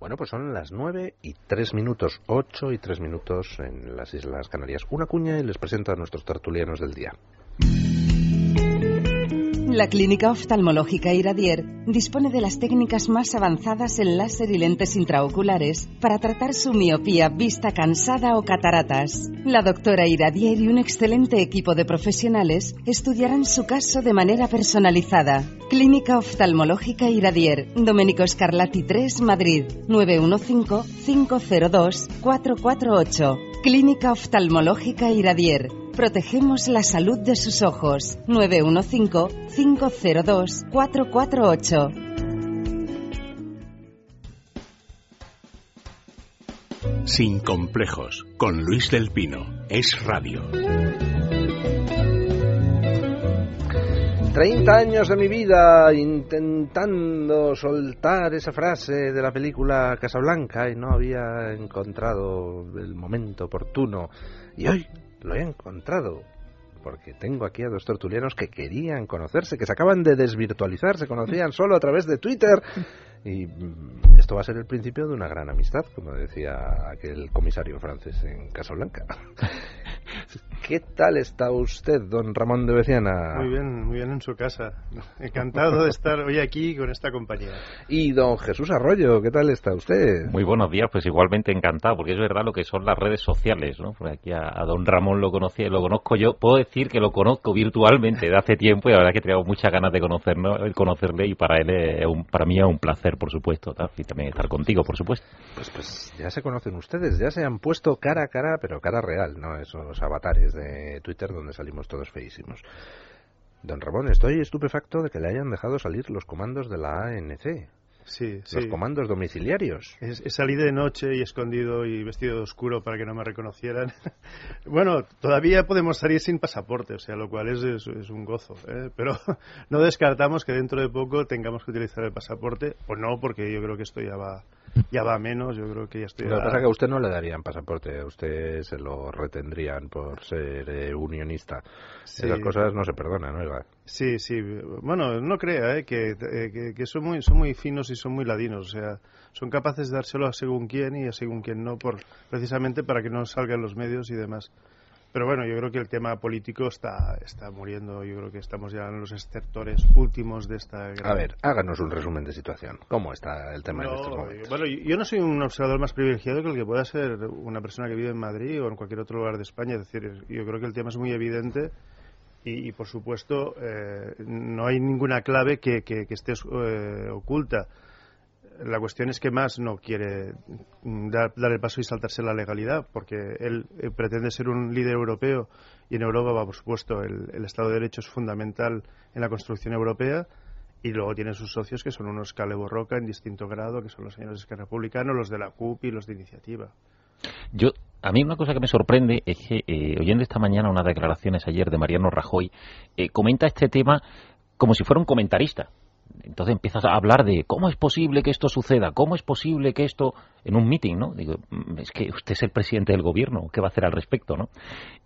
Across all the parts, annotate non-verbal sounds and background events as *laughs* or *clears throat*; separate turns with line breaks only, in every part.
Bueno, pues son las nueve y tres minutos, ocho y tres minutos en las Islas Canarias. Una cuña y les presento a nuestros tertulianos del día.
La Clínica Oftalmológica Iradier dispone de las técnicas más avanzadas en láser y lentes intraoculares para tratar su miopía, vista cansada o cataratas. La doctora Iradier y un excelente equipo de profesionales estudiarán su caso de manera personalizada. Clínica Oftalmológica Iradier, Domenico Scarlatti 3, Madrid, 915-502-448. Clínica Oftalmológica Iradier. Protegemos la salud de sus ojos. 915-502-448.
Sin complejos, con Luis del Pino. Es radio.
30 años de mi vida intentando soltar esa frase de la película Casablanca y no había encontrado el momento oportuno. Y hoy lo he encontrado. Porque tengo aquí a dos tertulianos que querían conocerse, que se acaban de desvirtualizar, se conocían solo a través de Twitter. Y mm, esto va a ser el principio de una gran amistad, como decía aquel comisario francés en Casablanca. *laughs* ¿Qué tal está usted, don Ramón de Beciana?
Muy bien, muy bien en su casa. Encantado de estar hoy aquí con esta compañía.
Y don Jesús Arroyo, ¿qué tal está usted?
Muy buenos días, pues igualmente encantado, porque es verdad lo que son las redes sociales, ¿no? Porque aquí a, don Ramón lo conocí, lo conozco yo, puedo decir que lo conozco virtualmente de hace tiempo y la verdad es que tengo muchas ganas de conocerlo, conocerle y para él es un, para mí es un placer, por supuesto, y también estar contigo, por supuesto.
Pues, pues ya se conocen ustedes, ya se han puesto cara a cara, pero cara real, ¿no? Esos avatares de Twitter donde salimos todos feísimos. Don Ramón, estoy estupefacto de que le hayan dejado salir los comandos de la ANC.
Sí,
los comandos domiciliarios.
He, salido de noche y escondido y vestido de oscuro para que no me reconocieran. *laughs* bueno, todavía podemos salir sin pasaporte, o sea, lo cual es, es, un gozo. ¿eh? Pero *laughs* no descartamos que dentro de poco tengamos que utilizar el pasaporte, o no, porque yo creo que esto ya va, ya va menos, yo creo que ya estoy...
Lo que pasa es que a usted no le darían pasaporte, a usted se lo retendrían por ser eh, unionista. Esas cosas no se perdonan, ¿no?
Sí, sí. Bueno, no crea ¿eh? Que, eh, que, son, muy, son muy finos y son muy ladinos. O sea, son capaces de dárselo a según quién y a según quién no, por, precisamente para que no salgan los medios y demás. Pero bueno, yo creo que el tema político está, está muriendo. Yo creo que estamos ya en los estertores últimos de esta
A ver, háganos un resumen de situación. ¿Cómo está el tema en estos momentos?
Bueno, yo no soy un observador más privilegiado que el que pueda ser una persona que vive en Madrid o en cualquier otro lugar de España. Es decir, yo creo que el tema es muy evidente y, por supuesto, eh, no hay ninguna clave que, que, esté eh, oculta la cuestión es que más no quiere dar, el paso y saltarse la legalidad, porque él, eh, pretende ser un líder europeo y en Europa, va, por supuesto, el, Estado de Derecho es fundamental en la construcción europea y luego tiene sus socios que son unos caleborroca en distinto grado, que son los señores republicanos, los de la CUP y los de Iniciativa.
Yo, a mí una cosa que me sorprende es que, eh, oyendo esta mañana unas declaraciones ayer de Mariano Rajoy, eh, comenta este tema como si fuera un comentarista entonces empiezas a hablar de cómo es posible que esto suceda, cómo es posible que esto en un meeting, ¿no? Digo, mm, es que usted es el presidente del gobierno, ¿qué va a hacer al respecto, no?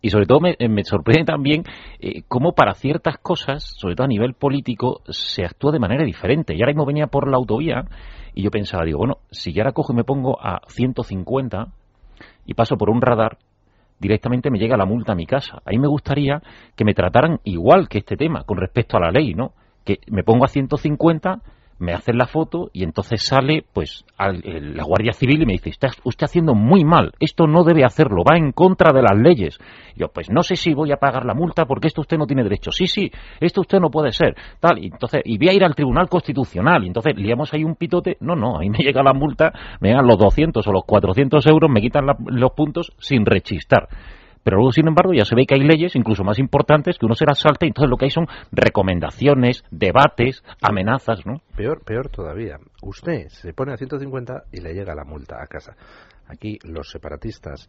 Y sobre todo me, me sorprende también eh, cómo para ciertas cosas, sobre todo a nivel político, se actúa de manera diferente. Y ahora mismo venía por la autovía y yo pensaba, digo, bueno, si yo ahora cojo y me pongo a 150 y paso por un radar, directamente me llega la multa a mi casa. Ahí me gustaría que me trataran igual que este tema con respecto a la ley, ¿no? Que me pongo a 150, me hacen la foto y entonces sale pues la Guardia Civil y me dice, está usted haciendo muy mal, esto no debe hacerlo, va en contra de las leyes. yo, pues no sé si voy a pagar la multa porque esto usted no tiene derecho. Sí, sí, esto usted no puede ser. Tal, y entonces, y voy a ir al Tribunal Constitucional. Y entonces, liamos ahí un pitote. No, no, ahí me llega la multa, me dan los 200 o los 400 euros, me quitan los puntos sin rechistar. Pero luego, sin embargo, ya se ve que hay leyes incluso más importantes que uno se las salta y entonces lo que hay son recomendaciones, debates, amenazas, ¿no?
Peor, peor todavía. Usted se pone a 150 y le llega la multa a casa. Aquí los separatistas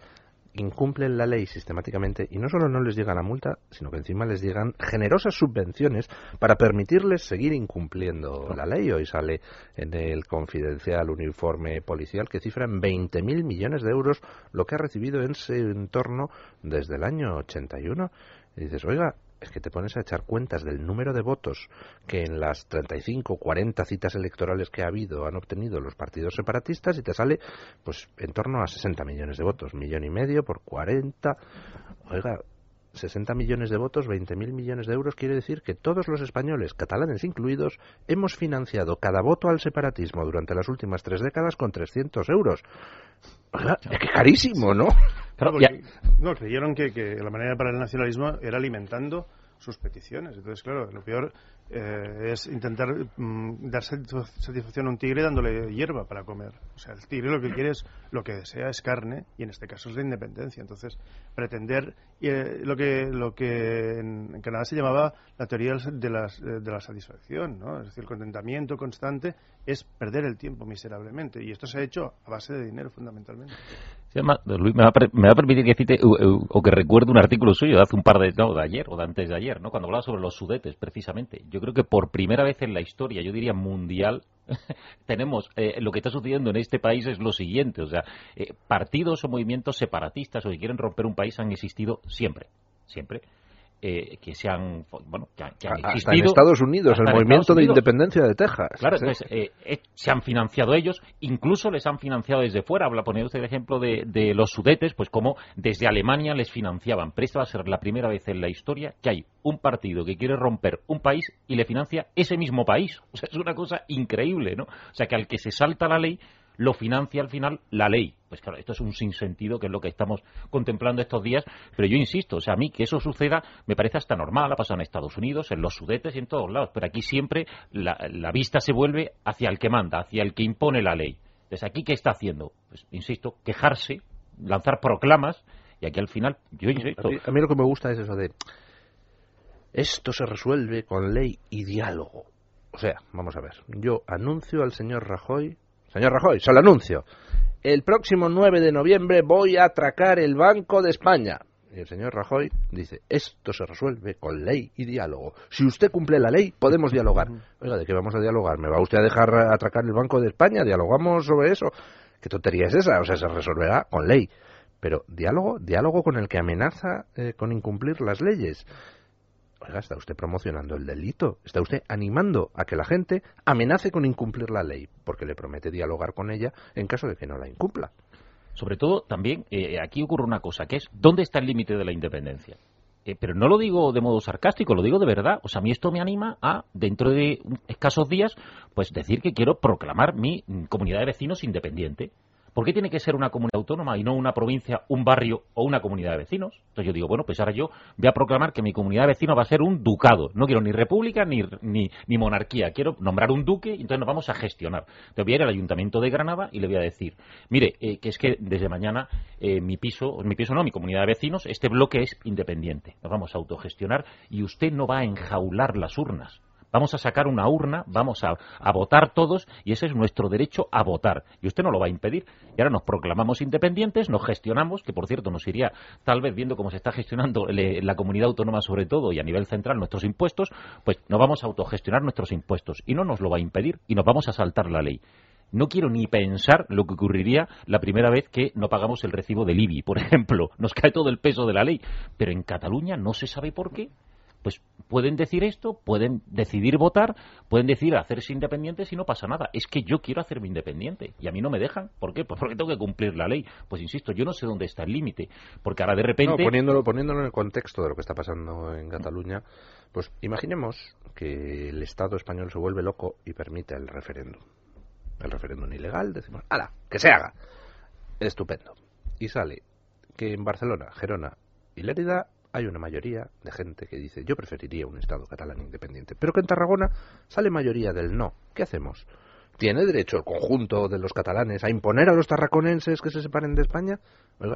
incumplen la ley sistemáticamente y no solo no les llega la multa, sino que encima les llegan generosas subvenciones para permitirles seguir incumpliendo la ley. Hoy sale en el confidencial uniforme policial que cifra en 20.000 millones de euros lo que ha recibido en ese entorno desde el año 81. Y dices, oiga, es que te pones a echar cuentas del número de votos que en las 35 o 40 citas electorales que ha habido han obtenido los partidos separatistas y te sale pues en torno a 60 millones de votos, millón y medio por 40. Oiga, 60 millones de votos, 20.000 millones de euros, quiere decir que todos los españoles, catalanes incluidos, hemos financiado cada voto al separatismo durante las últimas tres décadas con 300 euros. Es que carísimo, ¿no?
no, creyeron que, que la manera para el nacionalismo era alimentando sus peticiones. Entonces, claro, lo peor eh, es intentar mm, dar satisfacción a un tigre dándole hierba para comer. O sea, el tigre lo que quiere es, lo que desea es carne y en este caso es la independencia. Entonces, pretender eh, lo que lo que en, Canadá se llamaba la teoría de, las, de la satisfacción, ¿no? Es decir, el contentamiento constante es perder el tiempo miserablemente y esto se ha hecho a base de dinero fundamentalmente.
Luis, me va, a, permitir que cite o, que recuerde un artículo suyo de hace un par de, no, de ayer o de antes de ayer, ¿no? Cuando hablaba sobre los sudetes, precisamente. Yo creo que por primera vez en la historia, yo diría mundial, *laughs* tenemos eh, lo que está sucediendo en este país es lo siguiente, o sea, eh, partidos o movimientos separatistas o que quieren romper un país han existido siempre, siempre. Eh, que se han, bueno, que, han existido.
en Estados Unidos, el movimiento de independencia de Texas.
Claro, entonces, eh, eh, se han financiado ellos, incluso les han financiado desde fuera. Habla, poniendo usted el ejemplo de, de, los sudetes, pues como desde Alemania les financiaban. Pero esta va a ser la primera vez en la historia que hay un partido que quiere romper un país y le financia ese mismo país. O sea, es una cosa increíble, ¿no? O sea, que al que se salta la ley, lo financia al final la ley. Pues claro, esto es un sinsentido, que es lo que estamos contemplando estos días, pero yo insisto, o sea, a mí que eso suceda me parece hasta normal, ha pasado en Estados Unidos, en los sudetes y en todos lados, pero aquí siempre la, vista se vuelve hacia el que manda, hacia el que impone la ley. Entonces, ¿aquí qué está haciendo? Pues, insisto, quejarse, lanzar proclamas, y aquí al final, yo insisto...
A mí, lo que me gusta es eso de... Esto se resuelve con ley y diálogo. O sea, vamos a ver, yo anuncio al señor Rajoy Señor Rajoy, se lo anuncio. El próximo 9 de noviembre voy a atracar el Banco de España. Y el señor Rajoy dice, esto se resuelve con ley y diálogo. Si usted cumple la ley, podemos dialogar. Oiga, ¿de qué vamos a dialogar? ¿Me va usted a dejar atracar el Banco de España? ¿Dialogamos sobre eso? ¿Qué tontería es esa? O sea, se resolverá con ley. Pero diálogo, diálogo con el que amenaza eh, con incumplir las leyes. Oiga, está usted promocionando el delito, está usted animando a que la gente amenace con incumplir la ley, porque le promete dialogar con ella en caso de que no la incumpla.
Sobre todo, también, eh, aquí ocurre una cosa, que es, ¿dónde está el límite de la independencia? Eh, pero no lo digo de modo sarcástico, lo digo de verdad. O sea, a mí esto me anima a, dentro de escasos días, pues decir que quiero proclamar mi comunidad de vecinos independiente. ¿Por qué tiene que ser una comunidad autónoma y no una provincia, un barrio o una comunidad de vecinos? Entonces yo digo, bueno, pues ahora yo voy a proclamar que mi comunidad de vecinos va a ser un ducado. No quiero ni república ni, ni, monarquía. Quiero nombrar un duque y entonces nos vamos a gestionar. Entonces voy a ir al Ayuntamiento de Granada y le voy a decir, mire, eh, que es que desde mañana eh, mi piso, mi piso no, mi comunidad de vecinos, este bloque es independiente. Nos vamos a autogestionar y usted no va a enjaular las urnas. Vamos a sacar una urna, vamos a, votar todos y ese es nuestro derecho a votar. Y usted no lo va a impedir. Y ahora nos proclamamos independientes, nos gestionamos, que por cierto nos iría tal vez viendo cómo se está gestionando la comunidad autónoma sobre todo y a nivel central nuestros impuestos, pues no vamos a autogestionar nuestros impuestos y no nos lo va a impedir y nos vamos a saltar la ley. No quiero ni pensar lo que ocurriría la primera vez que no pagamos el recibo del IBI, por *laughs* ejemplo. Nos cae todo el peso de la ley. Pero en Cataluña no se sabe por qué pues pueden decir esto, pueden decidir votar, pueden decidir hacerse independientes y no pasa nada. Es que yo quiero hacerme independiente y a mí no me dejan. ¿Por qué? Pues *laughs* porque tengo que cumplir la ley. Pues insisto, yo no sé dónde está el límite, porque ahora de repente...
poniéndolo, poniéndolo en el contexto de lo que está pasando en Cataluña, pues imaginemos que el Estado español se vuelve loco y permite el referéndum. El referéndum ilegal, decimos, ¡hala! ¡Que se haga! Estupendo. Y sale que en Barcelona, Gerona y Lérida hay una mayoría de gente que dice yo preferiría un Estado catalán independiente, pero que en Tarragona sale mayoría del no. ¿Qué hacemos? ¿Tiene derecho el conjunto de los catalanes a imponer a los tarraconenses que se separen de España?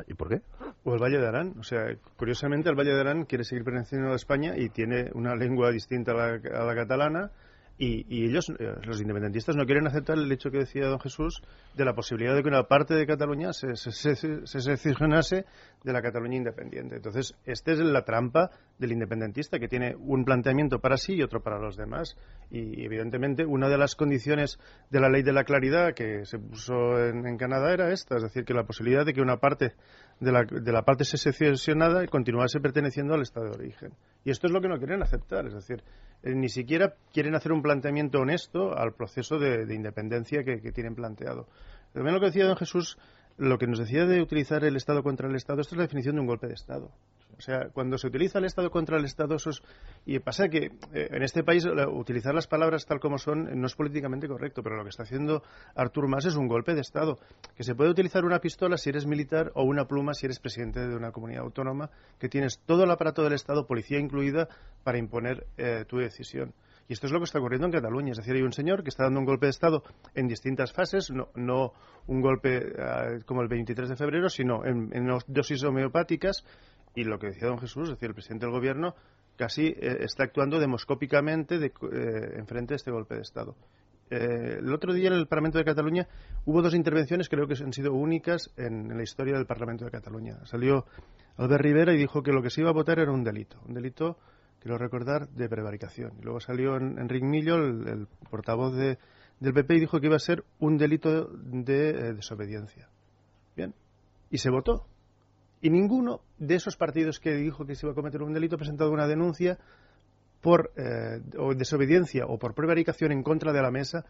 ¿Y por qué?
O el Valle de Arán. O sea, curiosamente el Valle de Arán quiere seguir perteneciendo a España y tiene una lengua distinta a la catalana y, ellos, eh, los independentistas, no quieren aceptar el hecho que decía don Jesús de la posibilidad de que una parte de Cataluña se, se, se, de la Cataluña independiente. Entonces, esta es la trampa del independentista, que tiene un planteamiento para sí y otro para los demás. Y, evidentemente, una de las condiciones de la ley de la claridad que se puso en, Canadá era esta, es decir, que la posibilidad de que una parte de la, de la parte secesionada continuase perteneciendo al Estado de origen. Y esto es lo que no quieren aceptar, es decir, eh, ni siquiera quieren hacer un planteamiento honesto al proceso de, independencia que, que, tienen planteado. También lo que decía don Jesús, lo que nos decía de utilizar el Estado contra el Estado, esto es la definición de un golpe de Estado. O sea, cuando se utiliza el Estado contra el Estado, eso es... Y pasa que eh, en este país utilizar las palabras tal como son no es políticamente correcto, pero lo que está haciendo Artur Mas es un golpe de Estado. Que se puede utilizar una pistola si eres militar o una pluma si eres presidente de una comunidad autónoma, que tienes todo el aparato del Estado, policía incluida, para imponer eh, tu decisión. Y esto es lo que está ocurriendo en Cataluña. Es decir, hay un señor que está dando un golpe de Estado en distintas fases, no, un golpe eh, como el 23 de febrero, sino en, en dosis homeopáticas y lo que decía don Jesús, es decir, el presidente del gobierno casi eh, está actuando demoscópicamente de, eh, en frente de este golpe de Estado. Eh, el otro día en el Parlamento de Cataluña hubo dos intervenciones creo que han sido únicas en, la historia del Parlamento de Cataluña. Salió Albert Rivera y dijo que lo que se iba a votar era un delito, un delito, quiero recordar, de prevaricación. Y luego salió Enrique Millo, el, portavoz de, del PP, y dijo que iba a ser un delito de desobediencia. Bien, y se votó. Y ninguno de esos partidos que dijo que se iba a cometer un delito ha presentado una denuncia por eh, desobediencia o por prevaricación en contra de la mesa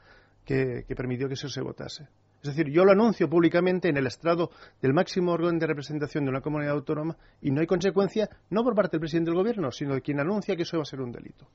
que, permitió que eso se votase. Es decir, yo lo anuncio públicamente en el estrado del máximo órgano de representación de una comunidad autónoma y no hay consecuencia, no por parte del presidente del gobierno, sino de quien anuncia que eso va a ser un delito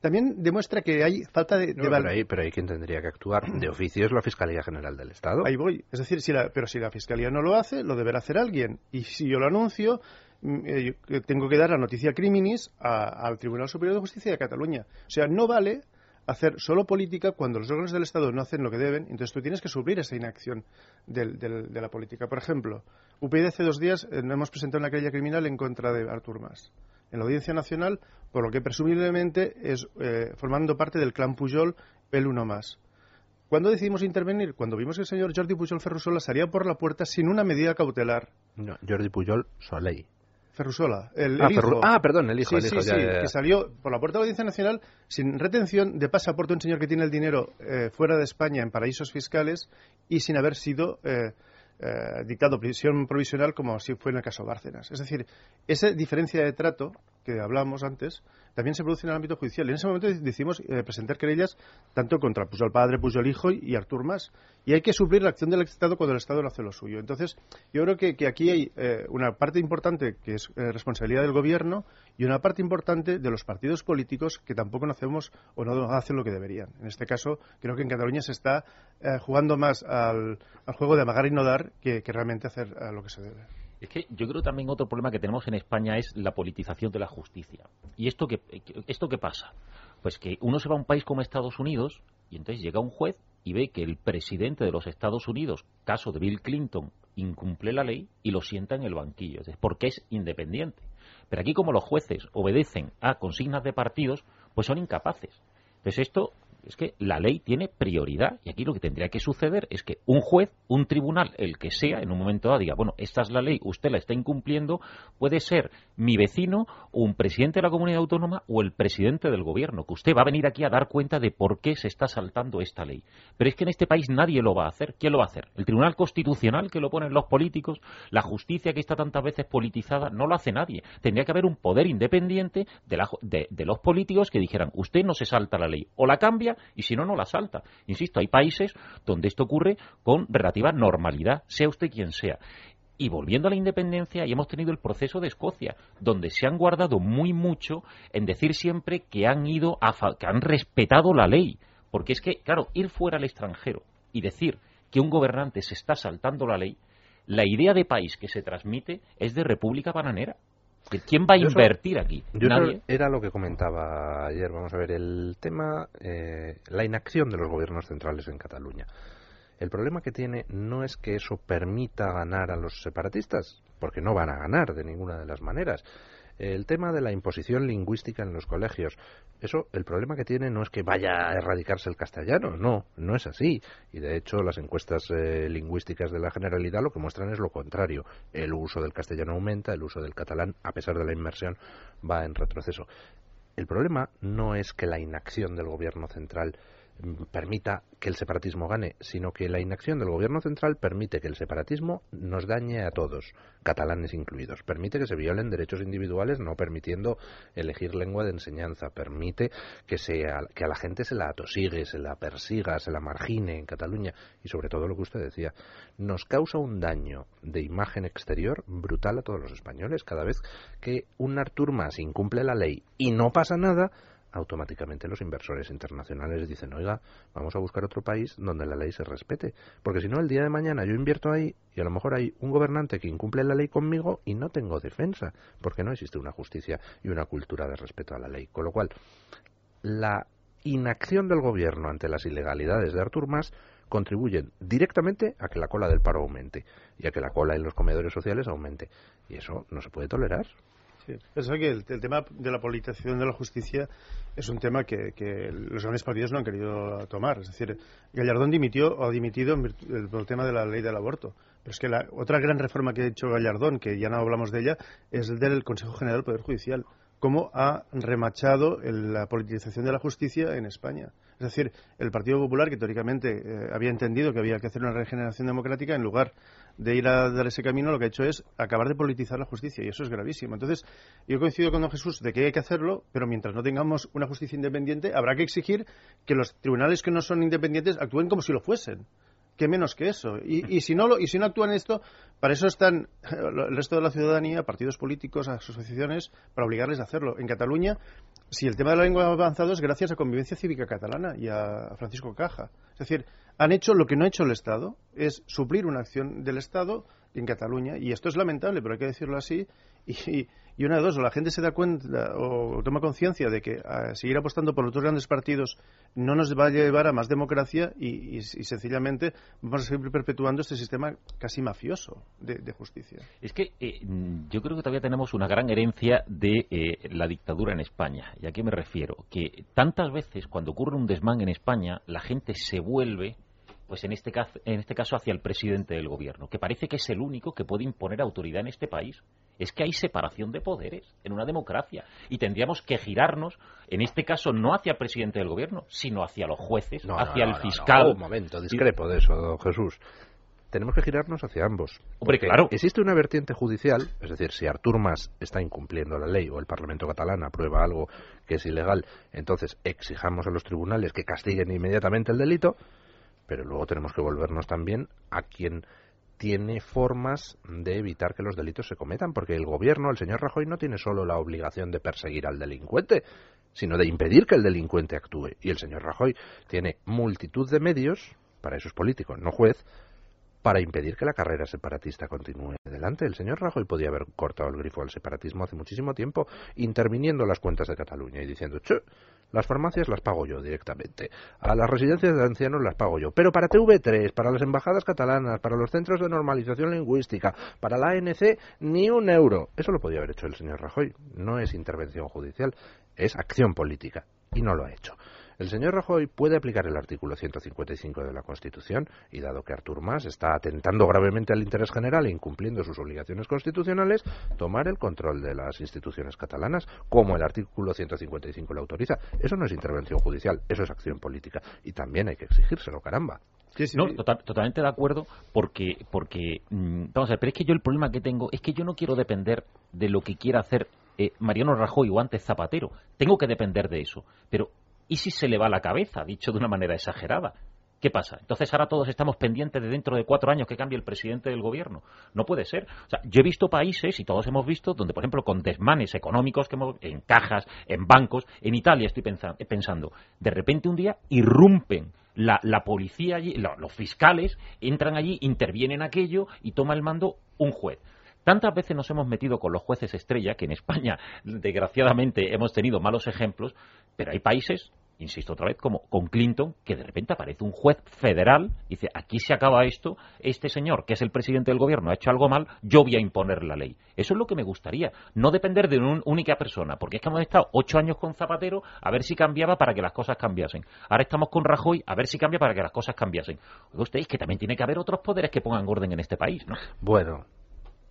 también demuestra que hay falta de,
pero, ahí, pero quien tendría que actuar de oficio es la Fiscalía General del Estado.
Ahí voy. Es decir, si pero si la Fiscalía no lo hace, lo deberá hacer alguien. Y si yo lo anuncio, mm, eh, tengo que dar la noticia criminis al Tribunal Superior de Justicia de Cataluña. O sea, no vale hacer solo política cuando los órganos del Estado no hacen lo que deben, entonces tú tienes que suplir esa inacción de la política. Por ejemplo, UPyD hace dos días eh, hemos presentado una querella criminal en contra de Artur Mas en la Audiencia Nacional, por lo que presumiblemente es eh, formando parte del clan Pujol el uno más. ¿Cuándo decidimos intervenir? Cuando vimos que el señor Jordi Pujol Ferrusola salía por la puerta sin una medida cautelar.
No, Jordi Pujol Soleil.
Ferrusola, el,
ah,
hijo.
ah, perdón, el hijo.
Sí, sí, sí, que salió por la puerta de la Audiencia Nacional sin retención de pasaporte un señor que tiene el dinero eh, fuera de España en paraísos fiscales y sin haber sido eh, eh, dictado prisión provisional como así fue en el caso Bárcenas. Es decir, esa diferencia de trato que hablamos antes también se produce en el ámbito judicial. En ese momento decidimos eh, presentar querellas tanto contra el padre, el hijo y Artur Mas. Y hay que suplir la acción del Estado cuando el Estado no hace lo suyo. Entonces, yo creo que, aquí hay eh, una parte importante que es responsabilidad del Gobierno y una parte importante de los partidos políticos que tampoco no hacemos o no hacen lo que deberían. En este caso, creo que en Cataluña se está jugando más al, juego de amagar y no dar que, realmente hacer eh, lo que se debe.
Es que yo creo también otro problema que tenemos en España es la politización de la justicia. ¿Y esto qué, esto qué pasa? Pues que uno se va a un país como Estados Unidos y entonces llega un juez y ve que el presidente de los Estados Unidos, caso de Bill Clinton, incumple la ley y lo sienta en el banquillo, porque es independiente. Pero aquí como los jueces obedecen a consignas de partidos, pues son incapaces. Entonces esto es que la ley tiene prioridad y aquí lo que tendría que suceder es que un juez, un tribunal, el que sea, en un momento dado diga, bueno, esta es la ley, usted la está incumpliendo, puede ser mi vecino un presidente de la comunidad autónoma o el presidente del gobierno, que usted va a venir aquí a dar cuenta de por qué se está saltando esta ley. Pero es que en este país nadie lo va a hacer. ¿Quién lo va a hacer? ¿El Tribunal Constitucional que lo ponen los políticos? ¿La justicia que está tantas veces politizada? No lo hace nadie. Tendría que haber un poder independiente de, de los políticos que dijeran, usted no se salta la ley, o la cambia y si no, no la salta. Insisto, hay países donde esto ocurre con relativa normalidad, sea usted quien sea. Y volviendo a la independencia, y hemos tenido el proceso de Escocia, donde se han guardado muy mucho en decir siempre que han ido a que han respetado la ley. Porque es que, claro, ir fuera al extranjero y decir que un gobernante se está saltando la ley, la idea de país que se transmite es de república bananera. ¿Quién va a invertir aquí?
¿Nadie? Era lo que comentaba ayer. Vamos a ver, el tema, eh, la inacción de los gobiernos centrales en Cataluña. El problema que tiene no es que eso permita ganar a los separatistas, porque no van a ganar de ninguna de las maneras. El tema de la imposición lingüística en los colegios. Eso, el problema que tiene no es que vaya a erradicarse el castellano, no, no es así. Y de hecho, las encuestas eh, lingüísticas de la generalidad lo que muestran es lo contrario. El uso del castellano aumenta, el uso del catalán, a pesar de la inmersión, va en retroceso. El problema no es que la inacción del gobierno central permita que el separatismo gane, sino que la inacción del gobierno central permite que el separatismo nos dañe a todos, catalanes incluidos. Permite que se violen derechos individuales no permitiendo elegir lengua de enseñanza. Permite que, que a la gente se la atosigue, se la persiga, se la margine en Cataluña. Y sobre todo lo que usted decía, nos causa un daño de imagen exterior brutal a todos los españoles. Cada vez que un Artur Mas incumple la ley y no pasa nada, automáticamente los inversores internacionales dicen, oiga, vamos a buscar otro país donde la ley se respete. Porque si no, el día de mañana yo invierto ahí y a lo mejor hay un gobernante que incumple la ley conmigo y no tengo defensa, porque no existe una justicia y una cultura de respeto a la ley. Con lo cual, la inacción del gobierno ante las ilegalidades de Artur Mas contribuyen directamente a que la cola del paro aumente y a que la cola en los comedores sociales aumente. Y eso no se puede tolerar.
Sí. que el, tema de la politización de la justicia es un tema que, los grandes partidos no han querido tomar. Es decir, Gallardón dimitió o ha dimitido por el, tema de la ley del aborto. Pero es que la otra gran reforma que ha hecho Gallardón, que ya no hablamos de ella, es el del Consejo General del Poder Judicial. Cómo ha remachado la politización de la justicia en España. Es decir, el Partido Popular, que teóricamente eh, había entendido que había que hacer una regeneración democrática, en lugar de ir a dar ese camino, lo que ha hecho es acabar de politizar la justicia, y eso es gravísimo. Entonces, yo coincido con don Jesús de que hay que hacerlo, pero mientras no tengamos una justicia independiente, habrá que exigir que los tribunales que no son independientes actúen como si lo fuesen. ¿Qué menos que eso? Y, si no lo, y si no actúan esto, para eso están *laughs* el resto de la ciudadanía, partidos políticos, asociaciones, para obligarles a hacerlo. En Cataluña, si el tema de la lengua ha avanzado es gracias a Convivencia Cívica Catalana y a Francisco Caja. Es decir, han hecho lo que no ha hecho el Estado, es suplir una acción del Estado en Cataluña. Y esto es lamentable, pero hay que decirlo así. Y, una de dos, o la gente se da cuenta o toma conciencia de que seguir apostando por otros grandes partidos no nos va a llevar a más democracia y, sencillamente vamos a seguir perpetuando este sistema casi mafioso de, justicia.
Es que eh, yo creo que todavía tenemos una gran herencia de eh, la dictadura en España. ¿Y a qué me refiero? Que tantas veces cuando ocurre un desmán en España, la gente se vuelve pues en este, caso, en este caso hacia el presidente del gobierno, que parece que es el único que puede imponer autoridad en este país. Es que hay separación de poderes en una democracia y tendríamos que girarnos, en este caso, no hacia el presidente del gobierno, sino hacia los jueces, hacia el fiscal.
un momento, discrepo de eso, don Jesús tenemos que girarnos hacia ambos.
Hombre, claro.
Existe una vertiente judicial, es decir, si Artur Mas está incumpliendo la ley o el Parlamento catalán aprueba algo que es ilegal, entonces exijamos a los tribunales que castiguen inmediatamente el delito, pero luego tenemos que volvernos también a quien tiene formas de evitar que los delitos se cometan, porque el gobierno, el señor Rajoy, no tiene solo la obligación de perseguir al delincuente, sino de impedir que el delincuente actúe. Y el señor Rajoy tiene multitud de medios, para esos políticos, no juez, para impedir que la carrera separatista continúe adelante. El señor Rajoy podía haber cortado el grifo al separatismo hace muchísimo tiempo, interviniendo las cuentas de Cataluña y diciendo, che, las farmacias las pago yo directamente, a las residencias de ancianos las pago yo, pero para TV3, para las embajadas catalanas, para los centros de normalización lingüística, para la ANC, ni un euro. Eso lo podía haber hecho el señor Rajoy. No es intervención judicial, es acción política. Y no lo ha hecho. El señor Rajoy puede aplicar el artículo 155 de la Constitución y dado que Artur Mas está atentando gravemente al interés general e incumpliendo sus obligaciones constitucionales, tomar el control de las instituciones catalanas como el artículo 155 lo autoriza. Eso no es intervención judicial, eso es acción política y también hay que exigírselo, caramba.
no, totalmente de acuerdo, porque, porque mm, vamos a ver, pero es que yo el problema que tengo es que yo no quiero depender de lo que quiera hacer eh, Mariano Rajoy o antes Zapatero. Tengo que depender de eso. Pero ¿Y si se le va la cabeza, dicho de una manera exagerada? ¿Qué pasa? Entonces ahora todos estamos pendientes de dentro de cuatro años que cambie el presidente del gobierno. No puede ser. O sea, yo he visto países, y todos hemos visto, donde, por ejemplo, con desmanes económicos que en cajas, en bancos, en Italia estoy pensando, de repente un día irrumpen la, policía allí, los fiscales entran allí, intervienen aquello y toma el mando un juez. Tantas veces nos hemos metido con los jueces estrella que en España, *laughs* desgraciadamente, hemos tenido malos ejemplos, pero hay países insisto otra vez, como con Clinton, que de repente aparece un juez federal y dice, aquí se acaba esto, este señor, que es el presidente del gobierno, ha hecho algo mal, yo voy a imponer la ley. Eso es lo que me gustaría, no depender de una única persona, porque es que hemos estado ocho años con Zapatero a ver si cambiaba para que las cosas cambiasen. Ahora estamos con Rajoy a ver si cambia para que las cosas cambiasen. Oiga usted, es que también tiene que haber otros poderes que pongan orden en este país, ¿no?
Bueno,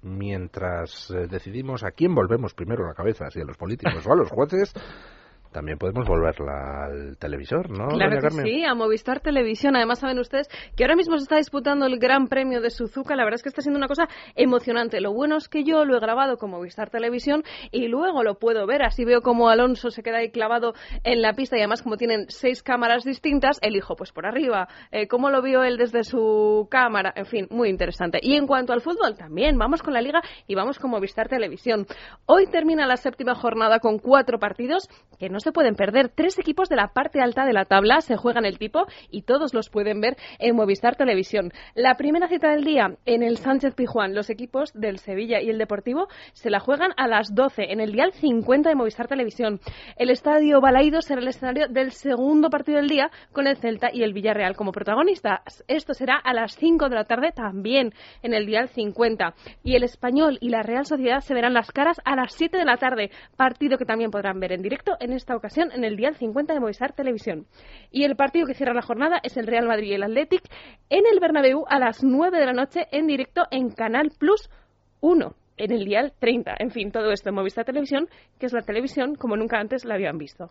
mientras eh, decidimos a quién volvemos primero la cabeza, si a los políticos o a los jueces, también podemos volverla al televisor, ¿no?
Claro que sí, a Movistar Televisión. Además, saben ustedes que ahora mismo se está disputando el Gran Premio de Suzuka. La verdad es que está siendo una cosa emocionante. Lo bueno es que yo lo he grabado con Movistar Televisión y luego lo puedo ver. Así veo como Alonso se queda ahí clavado en la pista y además como tienen seis cámaras distintas, elijo pues por arriba, eh, cómo lo vio él desde su cámara. En fin, muy interesante. Y en cuanto al fútbol, también vamos con la Liga y vamos con Movistar Televisión. Hoy termina la séptima jornada con cuatro partidos que no se pueden perder. Tres equipos de la parte alta de la tabla se juegan el tipo y todos los pueden ver en Movistar Televisión. La primera cita del día en el Sánchez Pijuán, los equipos del Sevilla y el Deportivo se la juegan a las 12 en el dial 50 de Movistar Televisión. El estadio Balaído será el escenario del segundo partido del día con el Celta y el Villarreal como protagonistas. Esto será a las 5 de la tarde también en el dial 50. Y el Español y la Real Sociedad se verán las caras a las 7 de la tarde, partido que también podrán ver en directo en esta ocasión en el Dial 50 de Movistar Televisión. Y el partido que cierra la jornada es el Real Madrid y el Athletic en el Bernabéu a las 9 de la noche en directo en Canal Plus 1 en el dial 30. En fin, todo esto en Movistar Televisión, que es la televisión como nunca antes la habían visto.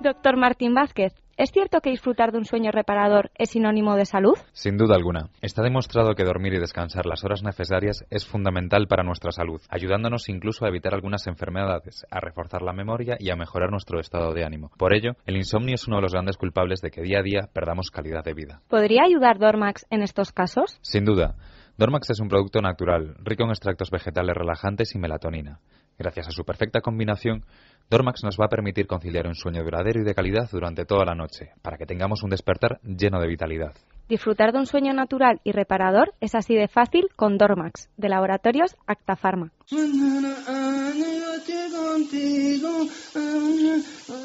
Doctor Martín Vázquez, ¿Es cierto que disfrutar de un sueño reparador es sinónimo de salud?
Sin duda alguna. Está demostrado que dormir y descansar las horas necesarias es fundamental para nuestra salud, ayudándonos incluso a evitar algunas enfermedades, a reforzar la memoria y a mejorar nuestro estado de ánimo. Por ello, el insomnio es uno de los grandes culpables de que día a día perdamos calidad de vida.
¿Podría ayudar Dormax en estos casos?
Sin duda. Dormax es un producto natural, rico en extractos vegetales relajantes y melatonina. Gracias a su perfecta combinación, Dormax nos va a permitir conciliar un sueño duradero y de calidad durante toda la noche, para que tengamos un despertar lleno de vitalidad.
Disfrutar de un sueño natural y reparador es así de fácil con Dormax, de Laboratorios Acta Pharma.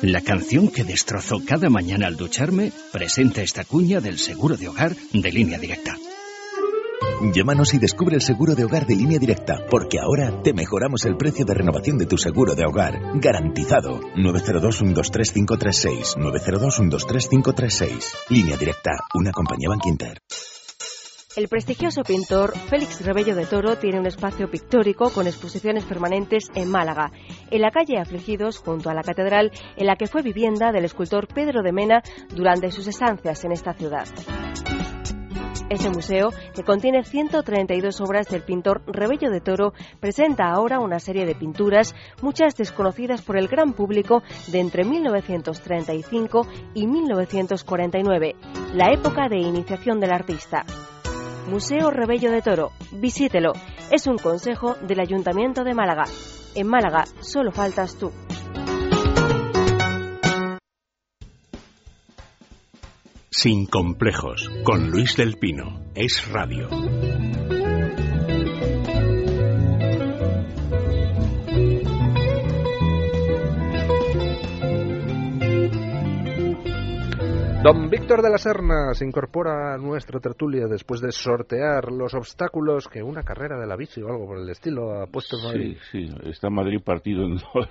La canción que destrozó cada mañana al ducharme presenta esta cuña del seguro de hogar de línea directa.
Llámanos y descubre el seguro de hogar de línea directa, porque ahora te mejoramos el precio de renovación de tu seguro de hogar. Garantizado. 902-123-536. 902-123-536. Línea directa, una compañía Banquinter.
El prestigioso pintor Félix Rebello de Toro tiene un espacio pictórico con exposiciones permanentes en Málaga, en la calle Afligidos, junto a la catedral, en la que fue vivienda del escultor Pedro de Mena durante sus estancias en esta ciudad. Este museo, que contiene 132 obras del pintor Rebello de Toro, presenta ahora una serie de pinturas, muchas desconocidas por el gran público, de entre 1935 y 1949, la época de iniciación del artista. Museo Rebello de Toro, visítelo. Es un consejo del Ayuntamiento de Málaga. En Málaga solo faltas tú.
Sin complejos, con Luis del Pino. Es radio.
Don Víctor de la Serna se incorpora a nuestra tertulia después de sortear los obstáculos que una carrera de la bici o algo por el estilo ha puesto en Madrid.
Sí, sí, está Madrid partido en dos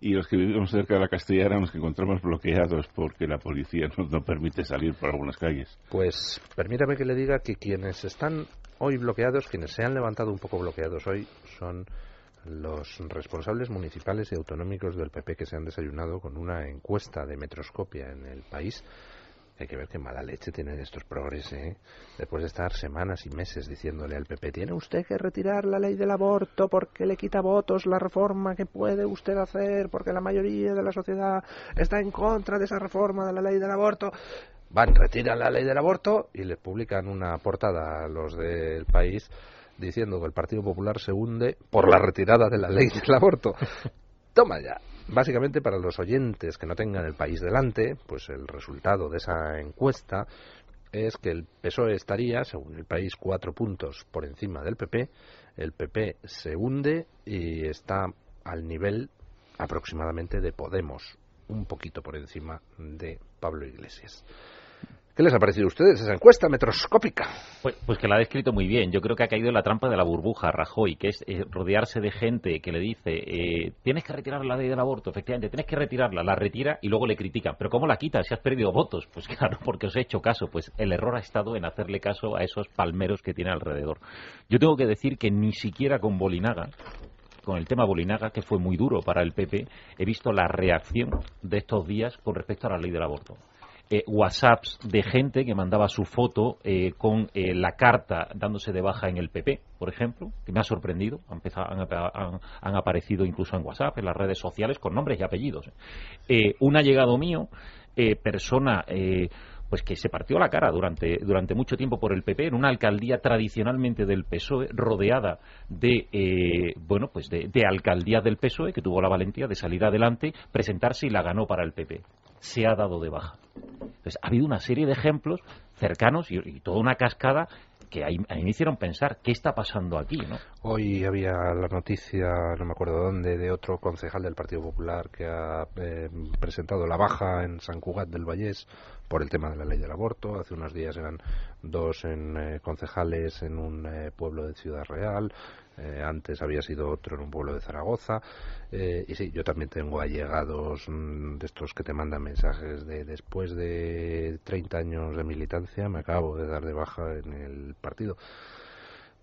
y los que vivimos cerca de la Castellana nos encontramos bloqueados porque la policía no, no permite salir por algunas calles.
Pues permítame que le diga que quienes están hoy bloqueados, quienes se han levantado un poco bloqueados hoy, son los responsables municipales y autonómicos del PP que se han desayunado con una encuesta de metroscopia en el país hay que ver qué mala leche tienen estos progres, ¿eh? Después de estar semanas y meses diciéndole al PP, tiene usted que retirar la ley del aborto porque le quita votos la reforma que puede usted hacer, porque la mayoría de la sociedad está en contra de esa reforma de la ley del aborto. Van, retiran la ley del aborto y le publican una portada a los del país diciendo que el Partido Popular se hunde por la retirada de la ley del aborto. *laughs* Toma ya. Básicamente, para los oyentes que no tengan el país delante, pues el resultado de esa encuesta es que el PSOE estaría, según el país, cuatro puntos por encima del PP. El PP se hunde y está al nivel aproximadamente de Podemos, un poquito por encima de Pablo Iglesias. ¿Qué les ha parecido a ustedes esa encuesta metroscópica?
Pues, pues, que la ha descrito muy bien. Yo creo que ha caído en la trampa de la burbuja, Rajoy, que es eh, rodearse de gente que le dice, eh, tienes que retirar la ley del aborto, efectivamente, tienes que retirarla, la retira y luego le critican. ¿Pero cómo la quitas si has perdido votos? Pues *laughs* claro, porque os he hecho caso. Pues el error ha estado en hacerle caso a esos palmeros que tiene alrededor. Yo tengo que decir que ni siquiera con Bolinaga, con el tema Bolinaga, que fue muy duro para el PP, he visto la reacción de estos días con respecto a la ley del aborto. Eh, WhatsApps de gente que mandaba su foto eh, con eh, la carta dándose de baja en el PP, por ejemplo, que me ha sorprendido. Han, han, aparecido incluso en WhatsApp, en las redes sociales, con nombres y apellidos. un allegado mío, persona pues que se partió la cara durante, durante mucho tiempo por el PP en una alcaldía tradicionalmente del PSOE rodeada de bueno pues de, alcaldías del PSOE que tuvo la valentía de salir adelante presentarse y la ganó para el PP se ha dado de baja. Entonces, ha habido una serie de ejemplos cercanos y, toda una cascada que ahí, me hicieron pensar qué está pasando aquí, ¿no?
Hoy había la noticia, no me acuerdo dónde, de otro concejal del Partido Popular que ha eh, presentado la baja en San Cugat del Vallés por el tema de la ley del aborto. Hace unos días eran dos en, eh, concejales en un eh, pueblo de Ciudad Real. Eh, antes había sido otro en un pueblo de Zaragoza. Y sí, yo también tengo allegados mm, de estos que te mandan mensajes de después de 30 años de militancia me acabo de dar de baja en el partido.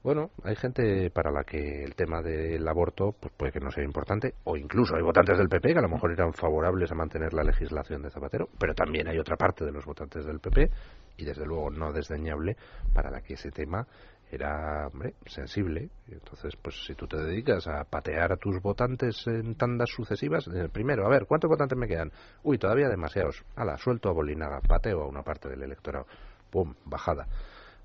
Bueno, hay gente para la que el tema del aborto pues puede que no sea importante, o incluso hay votantes del PP que a lo mejor eran favorables a mantener la legislación de Zapatero, pero también hay otra parte de los votantes del PP, y desde luego no desdeñable, para la que ese tema era hombre, sensible. Entonces, pues si tú te dedicas a patear a tus votantes en tandas sucesivas, eh, primero, a ver, ¿cuántos votantes me quedan? Uy, todavía demasiados. Ala, suelto a Bolinaga, pateo a una parte del electorado. Pum, bajada.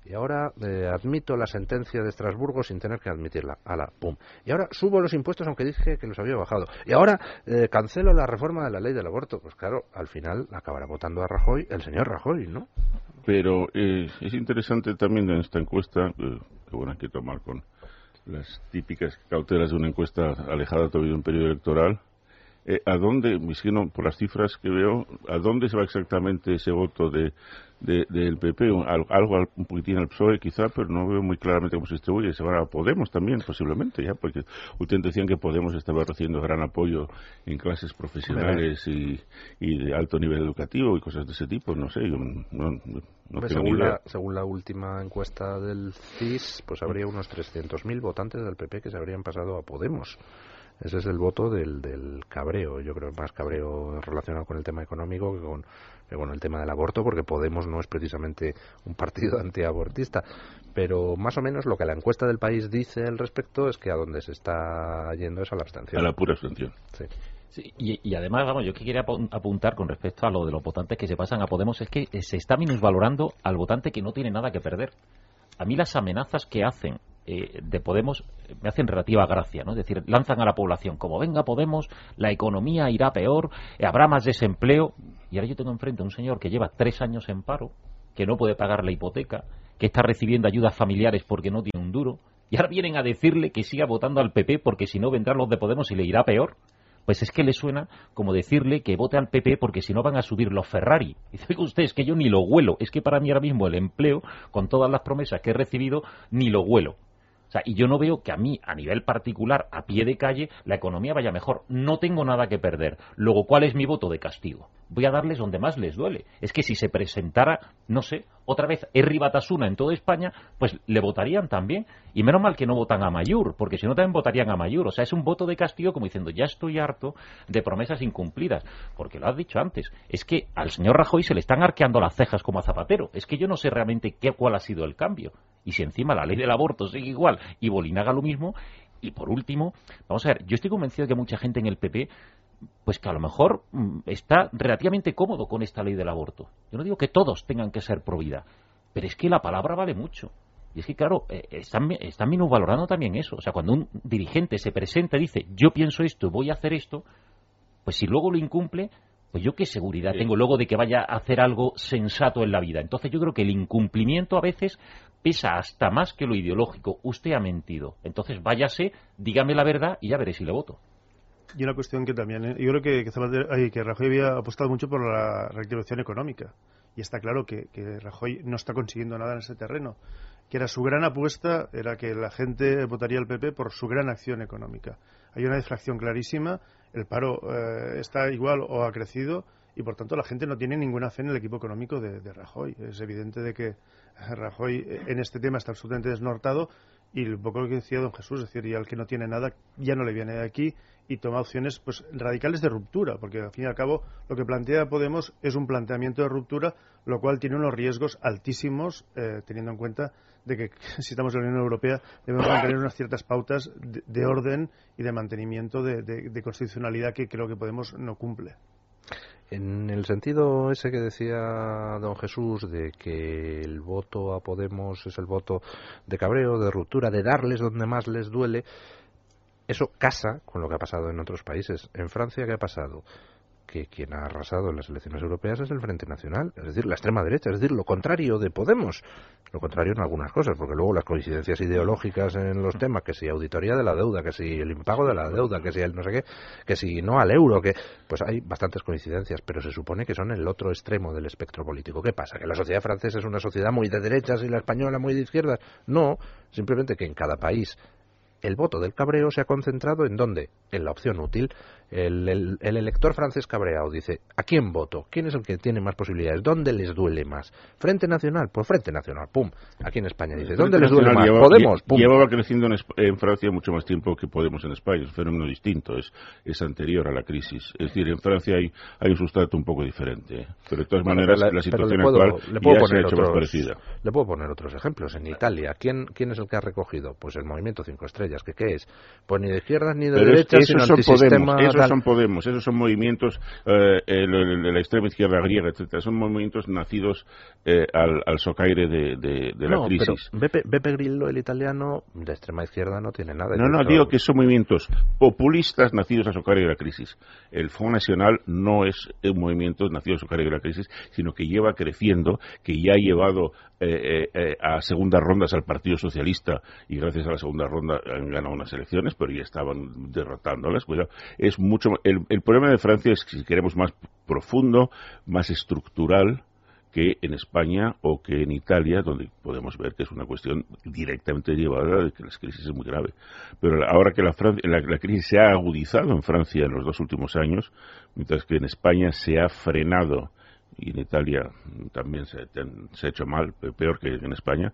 Y ahora eh, admito la sentencia de Estrasburgo sin tener que admitirla. Ala, pum. Y ahora subo los impuestos aunque dije que los había bajado. Y ahora eh, cancelo la reforma de la ley del aborto. Pues claro, al final acabará votando a Rajoy el señor Rajoy, ¿no?
Pero eh, es interesante también en esta encuesta, eh, que bueno, hay que tomar con las típicas cautelas de una encuesta alejada todavía de un periodo electoral, eh, ¿a dónde, por las cifras que veo, a dónde se va exactamente ese voto de del PP, algo un poquitín al PSOE quizá, pero no veo muy claramente cómo se distribuye. Se va a Podemos también, posiblemente, ya, porque ustedes decían que Podemos estaba recibiendo gran apoyo en clases profesionales y, de alto nivel educativo y cosas de ese tipo, no sé, no,
según, la, según la última encuesta del CIS, pues habría unos 300.000 votantes del PP que se habrían pasado a Podemos. Ese es el voto del, del cabreo, yo creo más cabreo relacionado con el tema económico que con bueno, el tema del aborto, porque Podemos no es precisamente un partido *laughs* antiabortista, pero más o menos lo que la encuesta del país dice al respecto es que a donde se está yendo es a la abstención.
A la pura abstención.
Sí. y, además, vamos, yo que quería apuntar con respecto a lo de los votantes que se pasan a Podemos es que se está minusvalorando al votante que no tiene nada que perder. A mí las amenazas que hacen eh, de Podemos me hacen relativa gracia, ¿no? Es decir, lanzan a la población, como venga Podemos, la economía irá peor, habrá más desempleo. Y ahora yo tengo enfrente a un señor que lleva tres años en paro, que no puede pagar la hipoteca, que está recibiendo ayudas familiares porque no tiene un duro, y ahora vienen a decirle que siga votando al PP porque si no vendrán los de Podemos y le irá peor. Pues es que le suena como decirle que vote al PP porque si no van a subir los Ferrari. Y dice, usted, es que yo ni lo huelo. Es que para mí ahora mismo el empleo, con todas las promesas que he recibido, ni lo huelo y yo no veo que a mí, a nivel particular, a pie de calle, la economía vaya mejor. No tengo nada que perder. Luego, ¿cuál es mi voto de castigo? Voy a darles donde más les duele. Es que si se presentara, no sé, otra vez Erri Batasuna en toda España, pues le votarían también. Y menos mal que no votan a Mayur, porque si no también votarían a Mayur. O sea, es un voto de castigo como diciendo, ya estoy harto de promesas incumplidas. Porque lo has dicho antes, es que al señor Rajoy se le están arqueando las cejas como a Zapatero. Es que yo no sé realmente qué, cuál ha sido el cambio. Y si encima la ley del aborto sigue igual y Bolinaga lo mismo. Y por último, vamos a ver, yo estoy convencido de que mucha gente en el PP pues que a lo mejor mm, está relativamente cómodo con esta ley del aborto. Yo no digo que todos tengan que ser pro vida, pero es que la palabra vale mucho. Y es que, claro, eh, están, están valorando también eso. O sea, cuando un dirigente se presenta y dice, yo pienso esto, voy a hacer esto, pues si luego lo incumple, pues yo qué seguridad tengo luego de que vaya a hacer algo sensato en la vida. Entonces yo creo que el incumplimiento a veces pesa hasta más que lo ideológico. Usted ha mentido. Entonces váyase, dígame la verdad y ya veré si le voto.
Y una cuestión que también, ¿eh? yo creo que, que, Rajoy había apostado mucho por la reactivación económica. Y está claro que, que Rajoy no está consiguiendo nada en ese terreno. Que era su gran apuesta, era que la gente votaría al PP por su gran acción económica. Hay una defracción clarísima, el paro eh, está igual o ha crecido y por tanto la gente no tiene ninguna fe en el equipo económico de, de Rajoy. Es evidente de que Rajoy en este tema está absolutamente desnortado y un poco lo que decía don Jesús, es decir, y al que no tiene nada ya no le viene de aquí y toma opciones pues radicales de ruptura, porque al fin y al cabo lo que plantea Podemos es un planteamiento de ruptura, lo cual tiene unos riesgos altísimos, eh, teniendo en cuenta de que *laughs* si estamos en la Unión Europea debemos mantener unas ciertas pautas de, orden y de mantenimiento de constitucionalidad que creo que Podemos no cumple.
En el sentido ese que decía don Jesús de que el voto a Podemos es el voto de cabreo, de ruptura, de darles donde más les duele, eso casa con lo que ha pasado en otros países. En Francia, ¿qué ha pasado? Que quien ha arrasado en las elecciones europeas es el Frente Nacional, es decir, la extrema derecha, es decir, lo contrario de Podemos, lo contrario en algunas cosas, porque luego las coincidencias ideológicas en los temas, que si auditoría de la deuda, que si el impago de la deuda, que si el no sé qué, que si no al euro, que pues hay bastantes coincidencias, pero se supone que son el otro extremo del espectro político. ¿Qué pasa? ¿Que la sociedad francesa es una sociedad muy de derechas y la española muy de izquierdas? No, simplemente que en cada país el voto del cabreo se ha concentrado en dónde? En la opción útil. El, elector francés cabreado dice, ¿a quién voto? ¿Quién es el que tiene más posibilidades? ¿Dónde les duele más? ¿Frente Nacional? Pues Frente Nacional, pum. Aquí en España dice, ¿dónde les duele más? Podemos, pum.
Llevaba creciendo en, Francia mucho más tiempo que Podemos en España. Es un fenómeno distinto, es, es anterior a la crisis. Es decir, en Francia hay, hay un sustrato un poco diferente. Pero de todas maneras, la, situación actual le puedo ya poner se ha hecho otros, más parecida.
Le puedo poner otros ejemplos. En Italia, ¿quién, ¿quién es el que ha recogido? Pues el Movimiento Cinco Estrellas que qué es? Pues ni de izquierdas ni de derechas, sino
son Podemos, esos son Podemos, esos son movimientos eh, de la extrema izquierda griega, etcétera, son movimientos nacidos eh, al, al, socaire de, de, de la crisis.
Pero Beppe, Beppe, Grillo, el italiano, de extrema izquierda no tiene nada.
No, no, digo que son movimientos populistas nacidos al socaire de la crisis. El Front Nacional no es un movimiento nacido al socaire de la crisis, sino que lleva creciendo, que ya ha llevado eh, eh, a segundas rondas al Partido Socialista y gracias a la segunda ronda han ganado unas elecciones, pero ya estaban derrotándolas. Cuidado. Es mucho, el, el problema de Francia es si queremos más profundo, más estructural, que en España o que en Italia, donde podemos ver que es una cuestión directamente llevada de que la crisis es muy grave. Pero ahora que la, la, crisis se ha agudizado en Francia en los dos últimos años, mientras que en España se ha frenado y en Italia también se, ha hecho mal, peor que en España.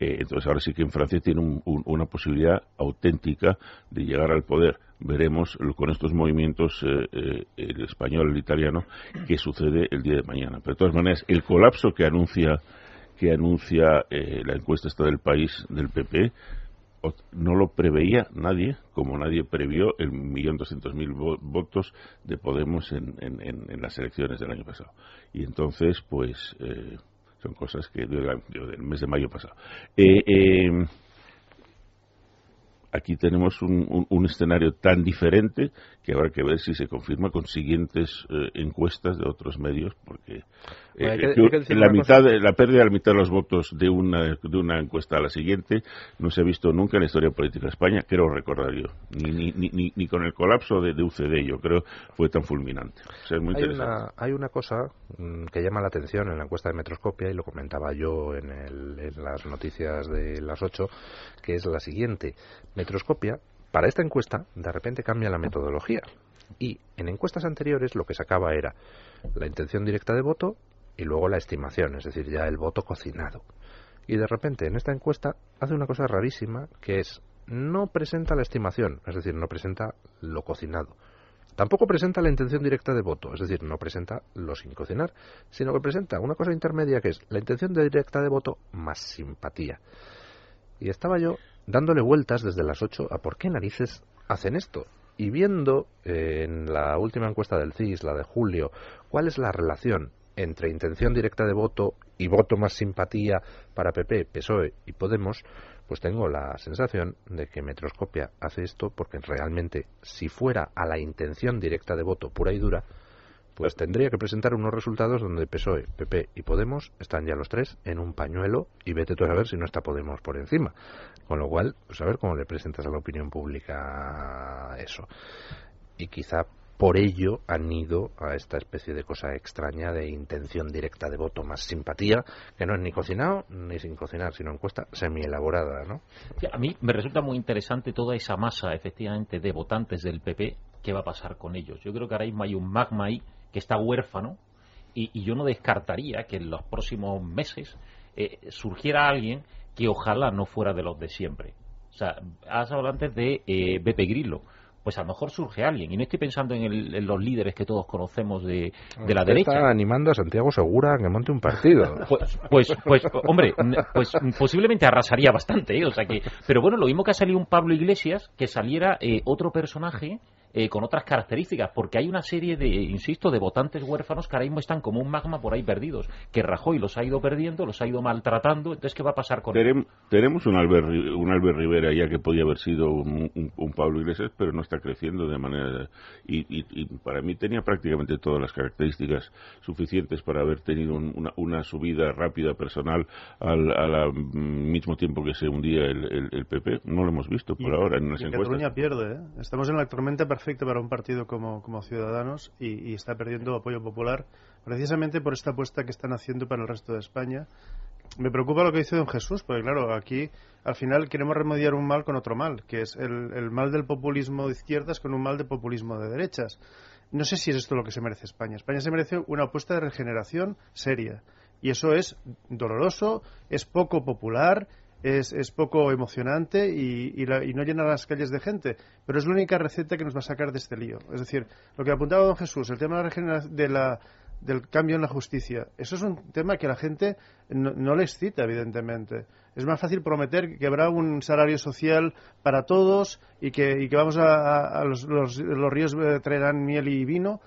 Eh, entonces ahora sí que en Francia tiene una posibilidad auténtica de llegar al poder. Veremos con estos movimientos, eh, eh, el español, el italiano, qué sucede el día de mañana. Pero de todas maneras, el colapso que anuncia que anuncia la encuesta esta del país del PP no lo preveía nadie, como nadie previó el millón doscientos mil votos de Podemos en, en, las elecciones del año pasado. Y entonces, pues, eh, son cosas que del mes de mayo pasado. Eh, eh, aquí tenemos un, un, escenario tan diferente que habrá que ver si se confirma con siguientes eh, encuestas de otros medios, porque eh, la mitad, la pérdida de la mitad de los votos de una, de una encuesta a la siguiente no se ha visto nunca en la historia política de España, quiero recordar yo, ni, ni, ni, ni con el colapso de, UCD, yo creo, fue tan fulminante.
hay, una, hay una cosa mm, que llama la atención en la encuesta de Metroscopia, y lo comentaba yo en, el, en las noticias de las 8, que es la siguiente. Metroscopia para esta encuesta, de repente cambia la metodología. Y en encuestas anteriores lo que sacaba era la intención directa de voto y luego la estimación, es decir, ya el voto cocinado. Y de repente en esta encuesta hace una cosa rarísima que es no presenta la estimación, es decir, no presenta lo cocinado. Tampoco presenta la intención directa de voto, es decir, no presenta lo sin cocinar, sino que presenta una cosa intermedia que es la intención directa de voto más simpatía. Y estaba yo dándole vueltas desde las 8 a por qué narices hacen esto. Y viendo eh, en la última encuesta del CIS, la de julio, cuál es la relación entre intención directa de voto y voto más simpatía para PP, PSOE y Podemos, pues tengo la sensación de que Metroscopia hace esto porque realmente si fuera a la intención directa de voto pura y dura, pues tendría que presentar unos resultados donde PSOE, PP y Podemos están ya los tres en un pañuelo y vete tú a ver si no está Podemos por encima. Con lo cual, pues a ver cómo le presentas a la opinión pública eso. y quizá por ello han ido a esta especie de cosa extraña de intención directa de voto, más simpatía, que no es ni cocinado ni sin cocinar, sino encuesta semi-elaborada, ¿no?
a mí me resulta muy interesante toda esa masa, efectivamente, de votantes del PP, ¿qué va a pasar con ellos? Yo creo que ahora mismo hay un magma ahí que está huérfano y, y yo no descartaría que en los próximos meses eh, surgiera alguien que ojalá no fuera de los de siempre. O sea, has hablado antes de eh, Beppe Grillo pues a lo mejor surge alguien. Y no estoy pensando en, los líderes que todos conocemos de, de la derecha.
Está animando a Santiago Segura a que monte un partido. *laughs*
Pues, pues, pues, hombre, pues posiblemente arrasaría bastante, ¿eh? O sea que, pero bueno, lo mismo que ha salido un Pablo Iglesias, que saliera eh, otro personaje eh, con otras características, porque hay una serie de, insisto, de votantes huérfanos que ahora mismo están como un magma por ahí perdidos, que Rajoy los ha ido perdiendo, los ha ido maltratando, entonces ¿qué va a pasar con
él? Tenemos un Albert, un Albert Rivera ya que podía haber sido un, Pablo Iglesias, pero no está creciendo de manera... Y, para mí tenía prácticamente todas las características suficientes para haber tenido una, subida rápida personal al, mismo tiempo que se hundía el, PP. No lo hemos visto por ahora en las encuestas.
Cataluña pierde, ¿eh? Estamos en la tormenta perfecto para un partido como, Ciudadanos y, está perdiendo apoyo popular precisamente por esta apuesta que están haciendo para el resto de España. Me preocupa lo que dice don Jesús, porque claro, aquí al final queremos remediar un mal con otro mal, que es el, mal del populismo de izquierdas con un mal de populismo de derechas. No sé si es esto lo que se merece España. España se merece una apuesta de regeneración seria. Y eso es doloroso, es poco popular es, es poco emocionante y, no llena las calles de gente, pero es la única receta que nos va a sacar de este lío. Es decir, lo que apuntaba don Jesús, el tema de la, del cambio en la justicia, eso es un tema que a la gente no, le excita, evidentemente. Es más fácil prometer que habrá un salario social para todos y que, y que vamos a, los, los, los ríos eh, traerán miel y vino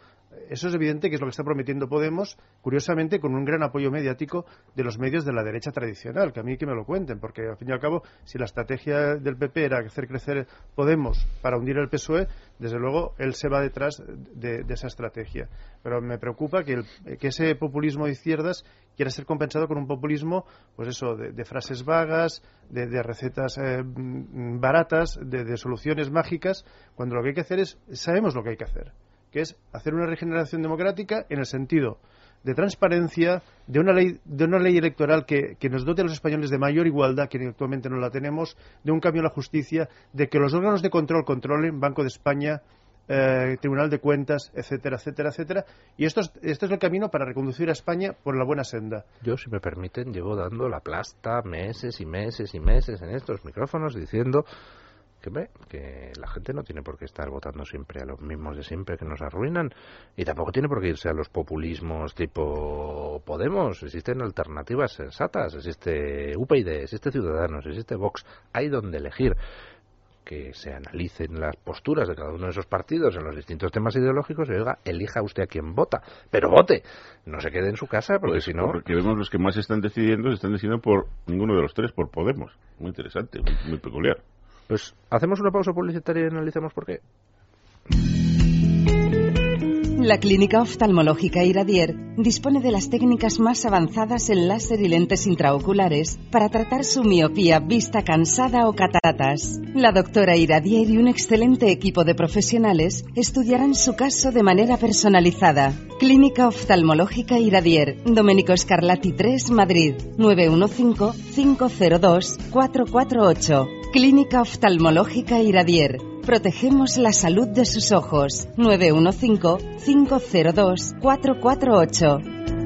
eso es evidente que es lo que está prometiendo Podemos, curiosamente con un gran apoyo mediático de los medios de la derecha tradicional, que a mí que me lo cuenten, porque al fin y al cabo, si la estrategia del PP era hacer crecer Podemos para hundir el PSOE, desde luego él se va detrás de, esa estrategia. Pero me preocupa que, ese populismo de izquierdas quiera ser compensado con un populismo, pues eso, de, frases vagas, de, recetas eh, baratas, de soluciones mágicas, cuando lo que hay que hacer es, sabemos lo que hay que hacer que es hacer una regeneración democrática en el sentido de transparencia, de una ley, de una ley electoral que, nos dote a los españoles de mayor igualdad, que actualmente no la tenemos, de un cambio en la justicia, de que los órganos de control controlen Banco de España, eh, Tribunal de Cuentas, etcétera, etcétera, etcétera. Y esto es, esto es el camino para reconducir a España por la buena senda.
Yo, si me permiten, llevo dando la plasta meses y meses y meses en estos micrófonos diciendo que, que la gente no tiene por qué estar votando siempre a los mismos de siempre que nos arruinan y tampoco tiene por qué irse a los populismos tipo Podemos. Existen alternativas sensatas, existe UPyD, existe Ciudadanos, existe Vox. Hay donde elegir que se analicen las posturas de cada uno de esos partidos en los distintos temas ideológicos y oiga, elija usted a quien vota, pero vote, no se quede en su casa porque pues si no...
Porque vemos los que más están decidiendo, se están decidiendo por ninguno de los tres, por Podemos. Muy interesante, muy peculiar.
Pues hacemos una pausa publicitaria y analizamos por qué.
La Clínica Oftalmológica Iradier dispone de las técnicas más avanzadas en láser y lentes intraoculares para tratar su miopía, vista cansada o cataratas. La doctora Iradier y un excelente equipo de profesionales estudiarán su caso de manera personalizada. Clínica Oftalmológica Iradier, Domenico Scarlatti 3, Madrid, 915-502-448. Clínica Oftalmológica Iradier Protegemos la salud de sus ojos. 915-502-448.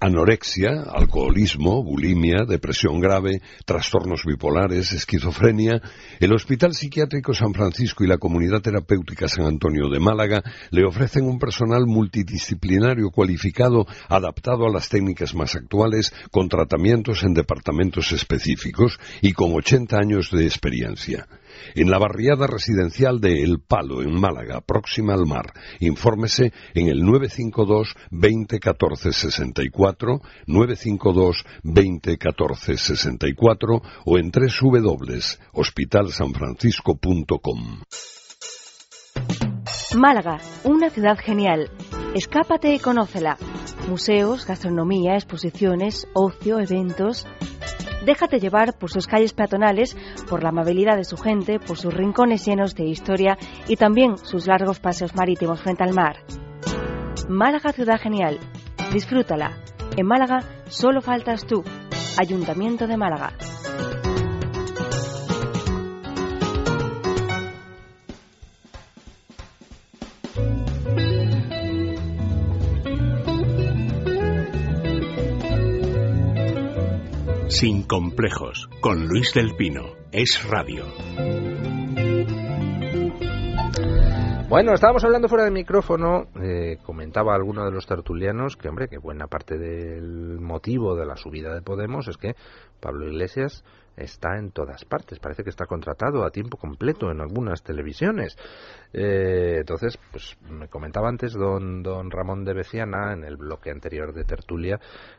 Anorexia, alcoholismo, bulimia, depresión grave, trastornos bipolares, esquizofrenia, el Hospital Psiquiátrico San Francisco y la Comunidad Terapéutica San Antonio de Málaga le ofrecen un personal multidisciplinario cualificado adaptado a las técnicas más actuales con tratamientos en departamentos específicos y con 80 años de experiencia en la barriada residencial de El Palo, en Málaga, próxima al mar. Infórmese en el 952 20 14 64, 952 20 14 64 o en www.hospitalsanfrancisco.com.
Málaga, una ciudad genial. Escápate y conócela. Museos, gastronomía, exposiciones, ocio, eventos. Déjate llevar por sus calles peatonales, por la amabilidad de su gente, por sus rincones llenos de historia y también sus largos paseos marítimos frente al mar. Málaga Ciudad Genial. Disfrútala. En Málaga solo faltas tú. Ayuntamiento de Málaga.
Sin complejos, con Luis del Pino. Es radio.
Bueno, estábamos hablando fuera de micrófono, eh, comentaba alguno de los tertulianos que, hombre, que buena parte del motivo de la subida de Podemos es que Pablo Iglesias está en todas partes. Parece que está contratado a tiempo completo en algunas televisiones. Eh, entonces, pues me comentaba antes don, don Ramón de Beciana en el bloque anterior de Tertulia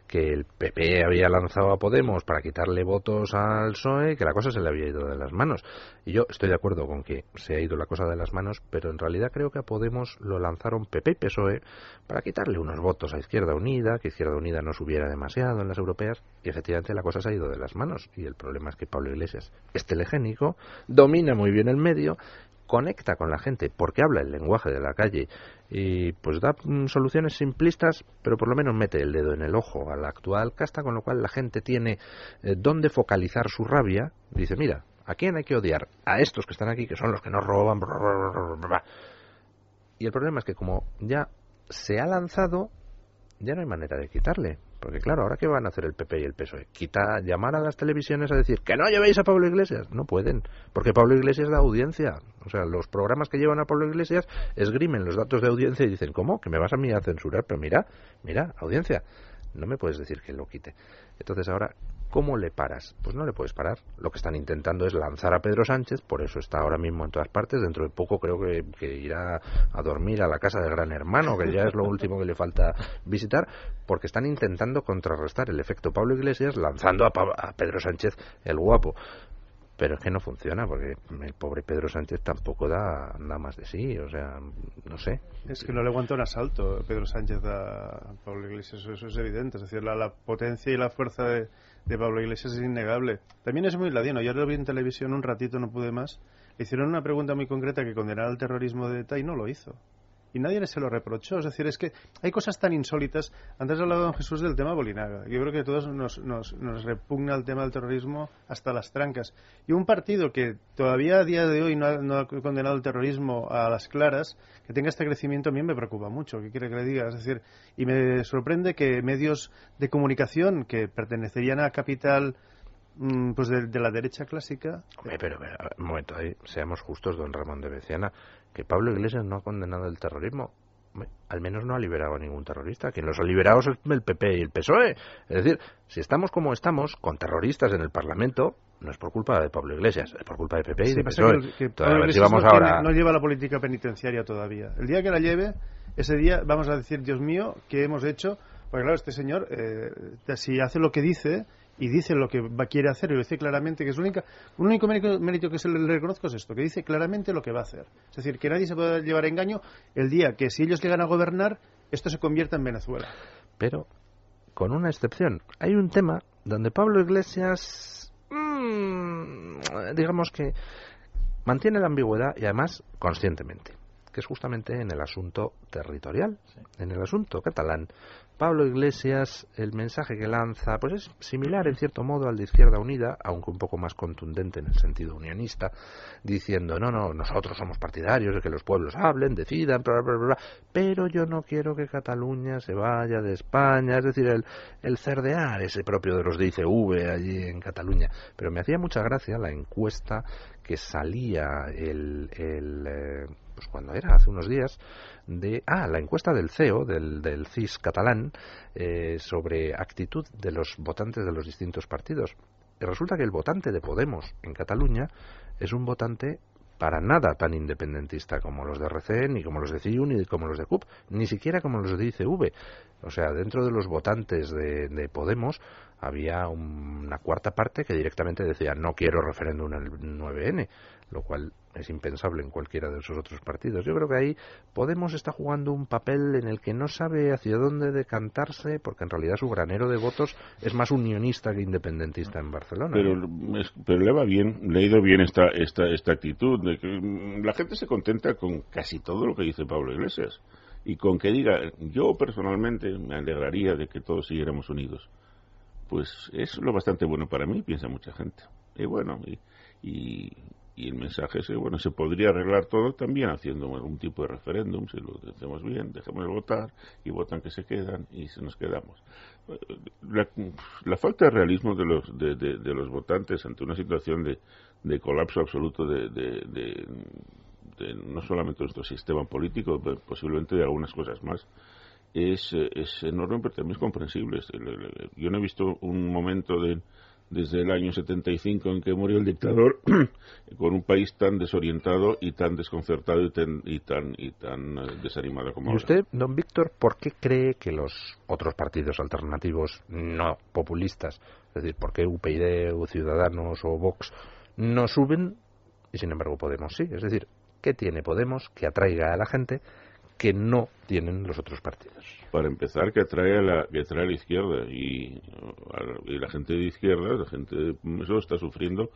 que el PP había lanzado a Podemos para quitarle votos al PSOE, que la cosa se le había ido de las manos. Y yo estoy de acuerdo con que se ha ido la cosa de las manos, pero en realidad creo que a Podemos lo lanzaron PP y PSOE para quitarle unos votos a Izquierda Unida, que Izquierda Unida no subiera demasiado en las europeas, y efectivamente la cosa se ha ido de las manos. Y el problema es que Pablo Iglesias es telegénico, domina muy bien el medio, conecta con la gente porque habla el lenguaje de la calle y pues da mm, soluciones simplistas, pero por lo menos mete el dedo en el ojo a la actual casta, con lo cual la gente tiene eh, dónde focalizar su rabia. Dice, mira, ¿a quién hay que odiar? A estos que están aquí, que son los que nos roban. Y el problema es que como ya se ha lanzado, ya no hay manera de quitarle. Porque claro, ahora qué van a hacer el PP y el PSOE? Quita, llamar a las televisiones a decir que no llevéis a Pablo Iglesias. No pueden, porque Pablo Iglesias da audiencia. O sea, los programas que llevan a Pablo Iglesias esgrimen los datos de audiencia y dicen, ¿cómo? Que me vas a mí a censurar. Pero mira, mira, audiencia. No me puedes decir que lo quite. Entonces ahora, ¿Cómo le paras? Pues no le puedes parar. Lo que están intentando es lanzar a Pedro Sánchez, por eso está ahora mismo en todas partes. Dentro de poco creo que, irá a dormir a la casa del gran hermano, que ya es lo último que le falta visitar, porque están intentando contrarrestar el efecto Pablo Iglesias lanzando a, a Pedro Sánchez el guapo pero es que no funciona porque el pobre Pedro Sánchez tampoco da nada más de sí, o sea, no sé.
Es que no le aguanta un asalto Pedro Sánchez a Pablo Iglesias, eso, es evidente, es decir, la potencia y la fuerza de, de Pablo Iglesias es innegable. También es muy ladino. Yo lo vi en televisión un ratito, no pude más. Le hicieron una pregunta muy concreta que condenara el terrorismo de ETA y no lo hizo y nadie se lo reprochó. Es decir, es que hay cosas tan insólitas. Antes ha hablado don Jesús del tema Bolinaga. Yo creo que a todos nos, nos, nos, repugna el tema del terrorismo hasta las trancas. Y un partido que todavía a día de hoy no ha, condenado el terrorismo a las claras, que tenga este crecimiento a mí me preocupa mucho. ¿Qué quiere que le diga? Es decir, y me sorprende que medios de comunicación que pertenecerían a capital mm, pues de, la derecha clásica.
pero, un momento, ahí, seamos justos, don Ramón de Beciana que Pablo Iglesias no ha condenado el terrorismo. Al menos no ha liberado a ningún terrorista. Quien los ha liberado es el PP y el PSOE. Es decir, si estamos como estamos, con terroristas en el Parlamento, no es por culpa de Pablo Iglesias, es por culpa de PP y de PSOE.
Que, no, lleva la política penitenciaria todavía. El día que la lleve, ese día vamos a decir, Dios mío, ¿qué hemos hecho? Porque claro, este señor, eh, si hace lo que dice, y dice lo que va, quiere hacer y lo dice claramente, que es única, un único mérito, que se le reconozco es esto, que dice claramente lo que va a hacer. Es decir, que nadie se puede llevar a engaño el día que si ellos llegan a gobernar, esto se convierta en Venezuela.
Pero, con una excepción, hay un tema donde Pablo Iglesias, mmm, digamos que mantiene la ambigüedad y además conscientemente que es justamente en el asunto territorial, en el asunto catalán, Pablo Iglesias, el mensaje que lanza, pues es similar en cierto modo al de Izquierda Unida, aunque un poco más contundente en el sentido unionista, diciendo, no, no, nosotros somos partidarios de que los pueblos hablen, decidan, bla, bla, bla, pero yo no quiero que Cataluña se vaya de España, es decir, el, el cerdear ese propio de los de ICV allí en Cataluña. Pero me hacía mucha gracia la encuesta que salía el, eh, pues cuando era hace unos días de ah la encuesta del CEO del, CIS catalán eh, sobre actitud de los votantes de los distintos partidos y resulta que el votante de Podemos en Cataluña es un votante para nada tan independentista como los de RC, ni como los de CIU, ni como los de CUP, ni siquiera como los de ICV. O sea, dentro de los votantes de Podemos había una cuarta parte que directamente decía no quiero referéndum el 9N, lo cual es impensable en cualquiera de esos otros partidos. Yo creo que ahí Podemos está jugando un papel en el que no sabe hacia dónde decantarse, porque en realidad su granero de votos es más unionista que independentista en Barcelona.
Pero, pero le va bien, le ha ido bien esta, esta, esta actitud de que mm, la gente se contenta con casi todo lo que dice Pablo Iglesias y con que diga, yo personalmente me alegraría de que todos siguiéramos unidos. Pues es lo bastante bueno para mí, piensa mucha gente. Y bueno, y, y el mensaje es bueno, se podría arreglar todo también haciendo algún tipo de referéndum, si lo hacemos bien, dejemos de votar y votan que se quedan y se nos quedamos. La, falta de realismo de los, de, de, los votantes ante una situación de, de colapso absoluto de, no solamente nuestro sistema político, pero posiblemente de algunas cosas más, es, es enorme, pero también es comprensible. Yo no he visto un momento de desde el año 75 en que murió el dictador, *clears throat* con un país tan desorientado y tan desconcertado y tan, y tan, y tan eh, desanimado como
¿Y usted, don Víctor, por qué cree que los otros partidos alternativos no populistas, es decir, por qué UPyD o Ciudadanos o Vox no suben y sin embargo Podemos sí? Es decir, ¿qué tiene Podemos que atraiga a la gente que no tienen los otros partidos.
Para empezar, que atrae a la, que atrae a la izquierda y, la gente de izquierda, la gente de eso está sufriendo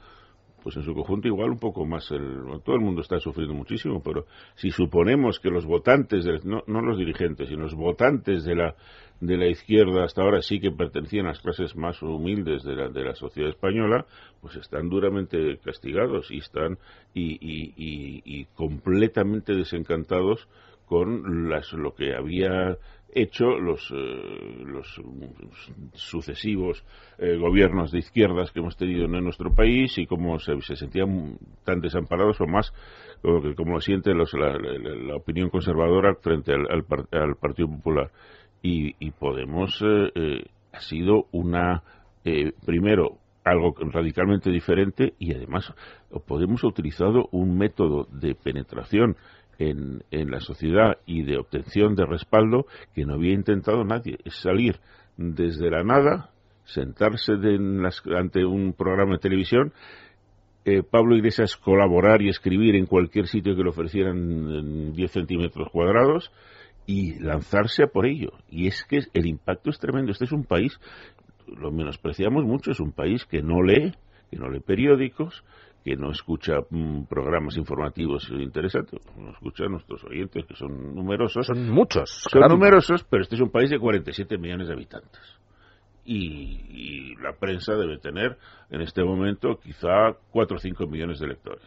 pues en su conjunto igual un poco más el, todo el mundo está sufriendo muchísimo pero si suponemos que los votantes no, no, los dirigentes sino los votantes de la de la izquierda hasta ahora sí que pertenecían a las clases más humildes de la, de la sociedad española pues están duramente castigados y están y, y, y completamente desencantados con las, lo que había hecho los, eh, los sucesivos eh, gobiernos de izquierdas que hemos tenido en nuestro país y cómo se, sentían tan desamparados o más como, como lo siente los, la, opinión conservadora frente al, al, Partido Popular. Y, y Podemos eh, ha sido una, primero, algo radicalmente diferente y además Podemos ha utilizado un método de penetración en, en, la sociedad y de obtención de respaldo que no había intentado nadie. Es salir desde la nada, sentarse ante un programa de televisión, eh, Pablo Iglesias colaborar y escribir en cualquier sitio que le ofrecieran 10 centímetros cuadrados y lanzarse a por ello. Y es que el impacto es tremendo. Este es un país, lo menospreciamos mucho, es un país que no lee, que no lee periódicos, que no escucha mm, programas informativos interesantes, no escucha a nuestros oyentes, que son numerosos.
Son muchos.
Son numerosos, pero este es un país de 47 millones de habitantes. Y, la prensa debe tener en este momento quizá 4 o 5 millones de lectores.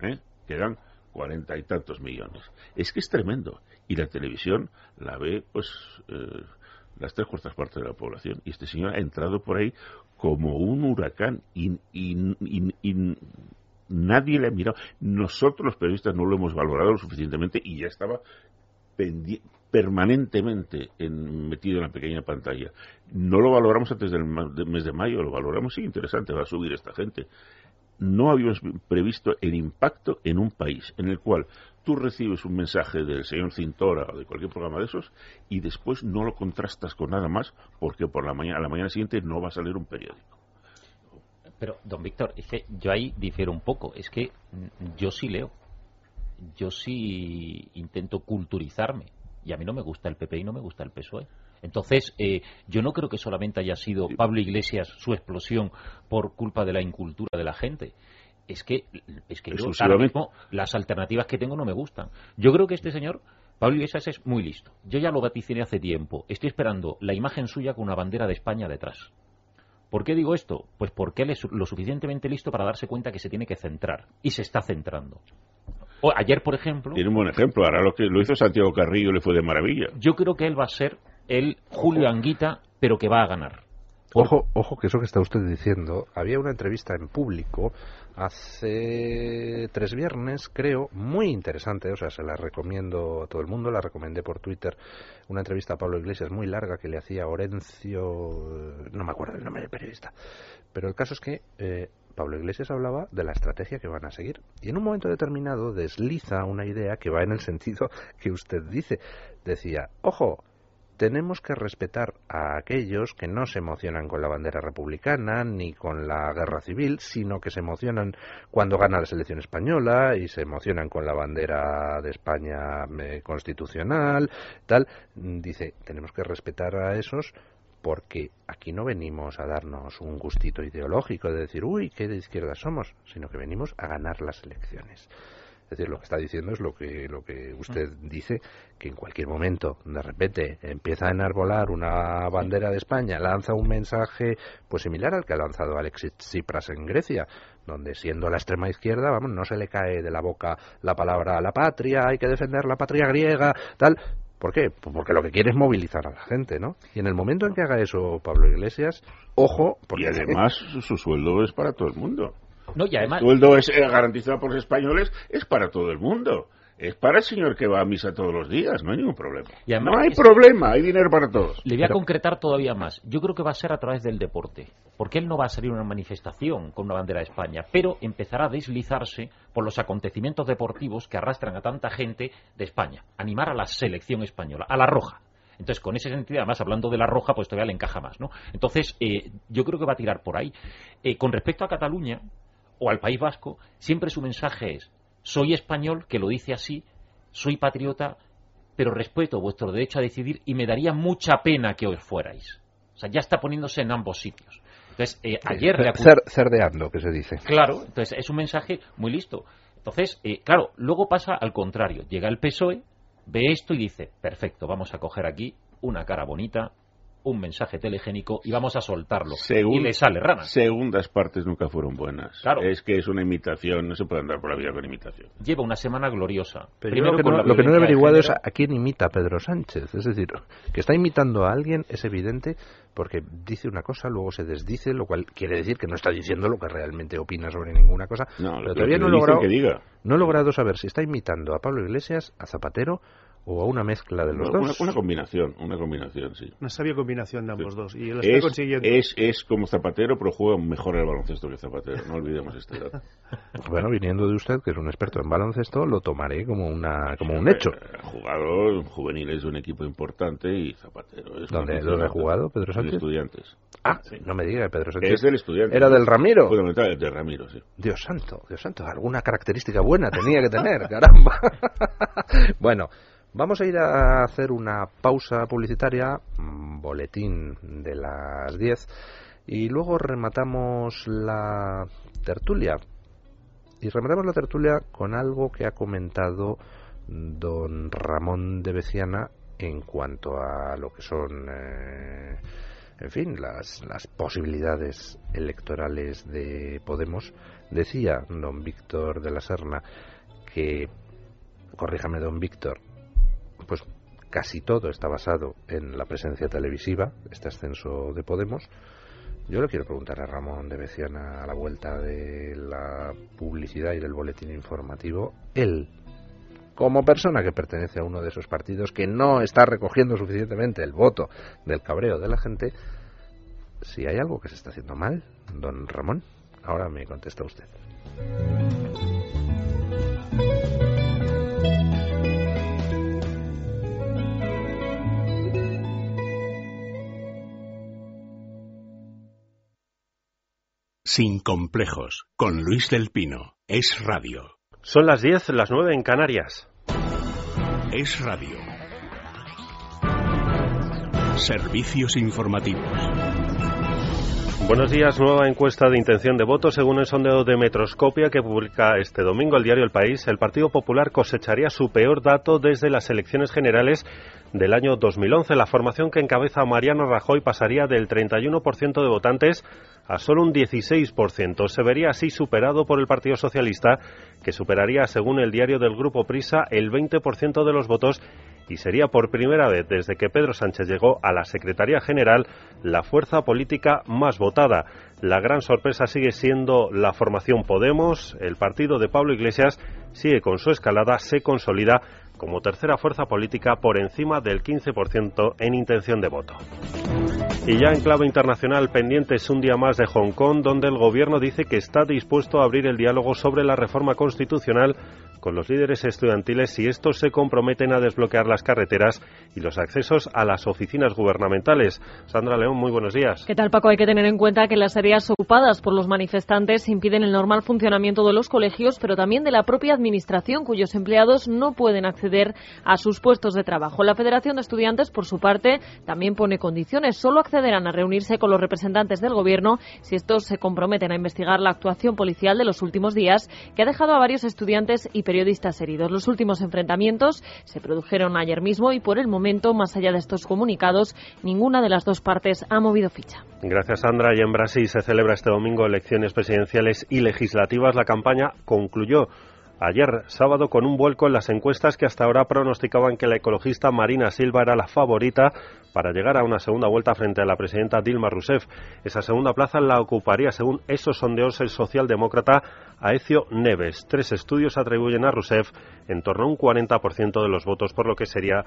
¿eh? Quedan cuarenta y tantos millones. Es que es tremendo. Y la televisión la ve, pues, eh, las tres cuartas partes de la población. Y este señor ha entrado por ahí como un huracán y, nadie le ha mirado. Nosotros los periodistas no lo hemos valorado lo suficientemente y ya estaba permanentemente metido en la pequeña pantalla. No lo valoramos antes del mes de mayo, lo valoramos, sí, interesante, va a subir esta gente. No habíamos previsto el impacto en un país en el cual tú recibes un mensaje del señor Cintora o de cualquier programa de esos y después no lo contrastas con nada más porque por la mañana, a la mañana siguiente no va a salir un periódico.
Pero, don Víctor, es yo ahí difiero un poco. Es que yo sí leo. Yo sí intento culturizarme. Y a mí no me gusta el PP y no me gusta el PSOE. Entonces, eh, yo no creo que solamente haya sido Pablo Iglesias su explosión por culpa de la incultura de la gente es que, es que yo ahora mismo las alternativas que tengo no me gustan. Yo creo que este señor, Pablo Iglesias, es muy listo. Yo ya lo vaticiné hace tiempo. Estoy esperando la imagen suya con una bandera de España detrás. ¿Por qué digo esto? Pues porque él es lo suficientemente listo para darse cuenta que se tiene que centrar. Y se está centrando. O, ayer, por ejemplo...
Tiene un buen ejemplo. Ahora lo que lo hizo Santiago Carrillo le fue de maravilla.
Yo creo que él va a ser el Julio Anguita, pero que va a ganar.
Ojo, ojo, que eso que está usted diciendo, había una entrevista en público hace tres viernes, creo, muy interesante, o sea, se la recomiendo a todo el mundo, la recomendé por Twitter, una entrevista a Pablo Iglesias muy larga que le hacía Orencio, no me acuerdo el nombre del periodista, pero el caso es que eh, Pablo Iglesias hablaba de la estrategia que van a seguir y en un momento determinado desliza una idea que va en el sentido que usted dice, decía, ojo, tenemos que respetar a aquellos que no se emocionan con la bandera republicana ni con la guerra civil, sino que se emocionan cuando gana la selección española y se emocionan con la bandera de España eh, constitucional, tal. Dice, tenemos que respetar a esos porque aquí no venimos a darnos un gustito ideológico de decir, uy, qué de izquierda somos, sino que venimos a ganar las elecciones. Es decir, lo que está diciendo es lo que, lo que usted mm. dice, que en cualquier momento, de repente, empieza a enarbolar una bandera de España, lanza un mensaje pues similar al que ha lanzado Alexis Tsipras en Grecia, donde siendo la extrema izquierda, vamos, no se le cae de la boca la palabra la patria, hay que defender la patria griega, tal, ¿Por qué? Pues porque lo que quiere es movilizar a la gente, ¿no? Y en el momento en que haga eso Pablo Iglesias, ojo, porque...
Y además su sueldo es para todo el mundo.
No, y además...
El sueldo es eh, garantizado por los españoles, es para todo el mundo es para el señor que va a misa todos los días, no hay ningún problema. no hay problema, hay dinero para todos.
Le voy a concretar todavía más. Yo creo que va a ser a través del deporte, porque él no va a salir a una manifestación con una bandera de España, pero empezará a deslizarse por los acontecimientos deportivos que arrastran a tanta gente de España. Animar a la selección española, a la roja. Entonces, con ese sentido, además, hablando de la roja, pues todavía le encaja más, ¿no? Entonces, eh, yo creo que va a tirar por ahí. Eh, con respecto a Cataluña o al País Vasco, siempre su mensaje es soy español, que lo dice así, soy patriota, pero respeto vuestro derecho a decidir y me daría mucha pena que os fuerais. O sea, ya está poniéndose en ambos sitios. Entonces, eh, ayer...
cerdeando, que se dice.
Claro, entonces es un mensaje muy listo. Entonces, eh, claro, luego pasa al contrario. Llega el PSOE, ve esto y dice, perfecto, vamos a coger aquí una cara bonita, un mensaje telegénico y vamos a soltarlo. y le sale rana.
Segundas partes nunca fueron buenas. Claro. Es que es una imitación, no se puede andar por la vida con imitación.
Lleva una semana gloriosa.
Primero lo que, no, lo que no he averiguado es a quién imita Pedro Sánchez. Es decir, que está imitando a alguien es evidente porque dice una cosa, luego se desdice, lo cual quiere decir que no está diciendo lo que realmente opina sobre ninguna cosa.
No, pero todavía no, he logrado,
no he logrado saber si está imitando a Pablo Iglesias, a Zapatero o a una mezcla de los dos.
Una, combinación, una combinación, sí.
Una sabia combinación de ambos dos. Y
es, Es, es como Zapatero, pero juega mejor el baloncesto que Zapatero. No olvidemos este dato. *laughs*
bueno, viniendo de usted, que es un experto en baloncesto, lo tomaré como una como un hecho.
Ha jugado juveniles de un equipo importante y Zapatero es.
¿Dónde, ha jugado Pedro Sánchez?
Estudiantes.
Ah, no me diga Pedro Sánchez.
Es del estudiante.
Era del Ramiro.
Fundamental, de Ramiro, sí.
Dios santo, Dios santo, alguna característica buena tenía que tener, *laughs* caramba. *laughs* bueno. Vamos a ir a hacer una pausa publicitaria, boletín de las 10, y luego rematamos la tertulia. Y rematamos la tertulia con algo que ha comentado don Ramón de Beciana en cuanto a lo que son, eh, en fin, las, las posibilidades electorales de Podemos. Decía don Víctor de la Serna que, corríjame don Víctor, pues casi todo está basado en la presencia televisiva, este ascenso de Podemos. Yo le quiero preguntar a Ramón de Beciana a la vuelta de la publicidad y del boletín informativo, él, como persona que pertenece a uno de esos partidos que no está recogiendo suficientemente el voto del cabreo de la gente, si hay algo que se está haciendo mal, don Ramón, ahora me contesta usted.
Sin complejos, con Luis del Pino. Es radio.
Son las 10, las 9 en Canarias.
Es radio. Servicios informativos.
Buenos días. Nueva encuesta de intención de voto. Según el sondeo de Metroscopia que publica este domingo el diario El País, el Partido Popular cosecharía su peor dato desde las elecciones generales del año 2011. La formación que encabeza Mariano Rajoy pasaría del 31% de votantes a solo un 16%. Se vería así superado por el Partido Socialista, que superaría, según el diario del Grupo Prisa, el 20% de los votos y sería por primera vez desde que Pedro Sánchez llegó a la Secretaría General la fuerza política más votada. La gran sorpresa sigue siendo la formación Podemos. El partido de Pablo Iglesias sigue con su escalada, se consolida como tercera fuerza política por encima del 15% en intención de voto. Y ya en clave internacional, pendientes un día más de Hong Kong, donde el gobierno dice que está dispuesto a abrir el diálogo sobre la reforma constitucional con los líderes estudiantiles si estos se comprometen a desbloquear las carreteras y los accesos a las oficinas gubernamentales. Sandra León, muy buenos días.
¿Qué tal, Paco? Hay que tener en cuenta que las áreas ocupadas por los manifestantes impiden el normal funcionamiento de los colegios, pero también de la propia administración, cuyos empleados no pueden acceder a sus puestos de trabajo. La Federación de Estudiantes, por su parte, también pone condiciones. Solo accederán a reunirse con los representantes del Gobierno si estos se comprometen a investigar la actuación policial de los últimos días, que ha dejado a varios estudiantes y periodistas heridos. Los últimos enfrentamientos se produjeron ayer mismo y por el momento, más allá de estos comunicados, ninguna de las dos partes ha movido ficha.
Gracias, Sandra. Y en Brasil se celebra este domingo elecciones presidenciales y legislativas. La campaña concluyó ayer sábado con un vuelco en las encuestas que hasta ahora pronosticaban que la ecologista Marina Silva era la favorita para llegar a una segunda vuelta frente a la presidenta Dilma Rousseff. Esa segunda plaza la ocuparía, según esos sondeos, el socialdemócrata Aecio Neves. Tres estudios atribuyen a Rousseff en torno a un 40% de los votos, por lo que sería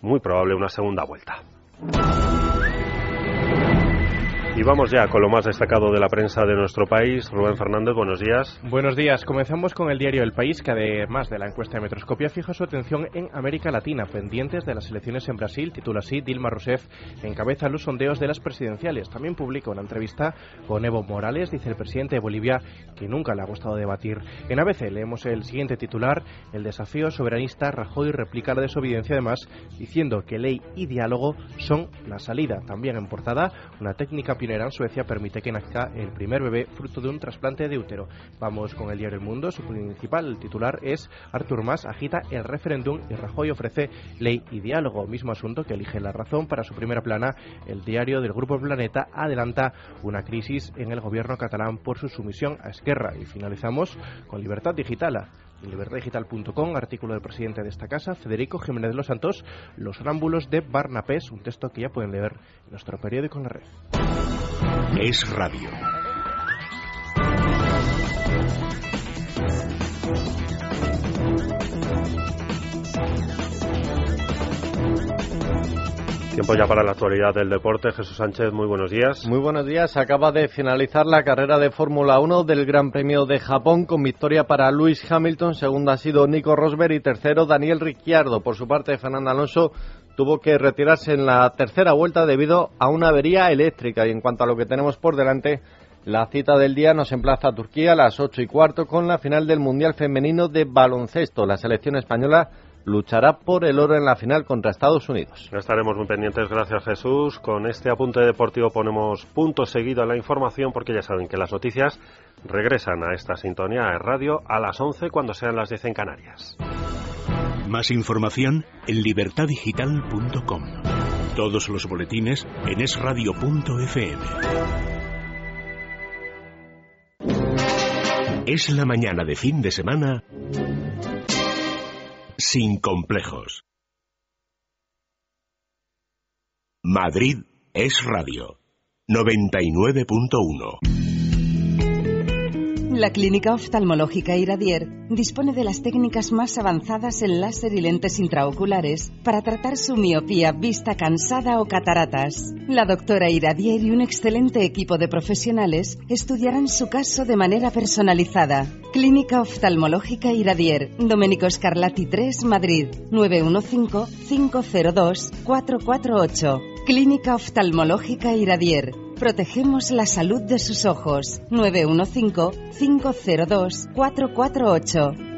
muy probable una segunda vuelta. Y vamos ya con lo más destacado de la prensa de nuestro país. Rubén Fernández, buenos días.
Buenos días. Comenzamos con el diario El País, que además de la encuesta de Metroscopia, fija su atención en América Latina, pendientes de las elecciones en Brasil. Titula así, Dilma Rousseff encabeza los sondeos de las presidenciales. También publica una entrevista con Evo Morales, dice el presidente de Bolivia, que nunca le ha gustado debatir. En ABC leemos el siguiente titular, el desafío soberanista, Rajoy replica la desobediencia además, diciendo que ley y diálogo son la salida. También en portada, una técnica pionera en Suecia permite que nazca el primer bebé fruto de un trasplante de útero. Vamos con el diario El Mundo. Su principal titular es Artur Mas agita el referéndum y Rajoy ofrece ley y diálogo. Mismo asunto que elige la razón para su primera plana. El diario del Grupo Planeta adelanta una crisis en el gobierno catalán por su sumisión a Esquerra. Y finalizamos con Libertad Digital libertadigital.com, artículo del presidente de esta casa, Federico Jiménez de los Santos, Los rámbulos de Barnapés, un texto que ya pueden leer en nuestro periódico en la red.
Es radio.
Tiempo ya para la actualidad del deporte. Jesús Sánchez, muy buenos días.
Muy buenos días. Acaba de finalizar la carrera de Fórmula 1 del Gran Premio de Japón con victoria para Lewis Hamilton. Segundo ha sido Nico Rosberg y tercero Daniel Ricciardo. Por su parte, Fernando Alonso tuvo que retirarse en la tercera vuelta debido a una avería eléctrica. Y en cuanto a lo que tenemos por delante, la cita del día nos emplaza a Turquía a las ocho y cuarto con la final del Mundial Femenino de Baloncesto. La selección española luchará por el oro en la final contra Estados Unidos.
Estaremos muy pendientes, gracias Jesús. Con este apunte deportivo ponemos punto seguido a la información porque ya saben que las noticias regresan a esta sintonía de radio a las 11 cuando sean las 10 en Canarias.
Más información en libertadigital.com. Todos los boletines en esradio.fm. Es la mañana de fin de semana sin complejos. Madrid es radio 99.1.
La Clínica Oftalmológica Iradier dispone de las técnicas más avanzadas en láser y lentes intraoculares para tratar su miopía, vista cansada o cataratas. La doctora Iradier y un excelente equipo de profesionales estudiarán su caso de manera personalizada. Clínica Oftalmológica Iradier, Domenico Scarlatti 3, Madrid, 915-502-448. Clínica Oftalmológica Iradier. Protegemos la salud de sus ojos. 915-502-448.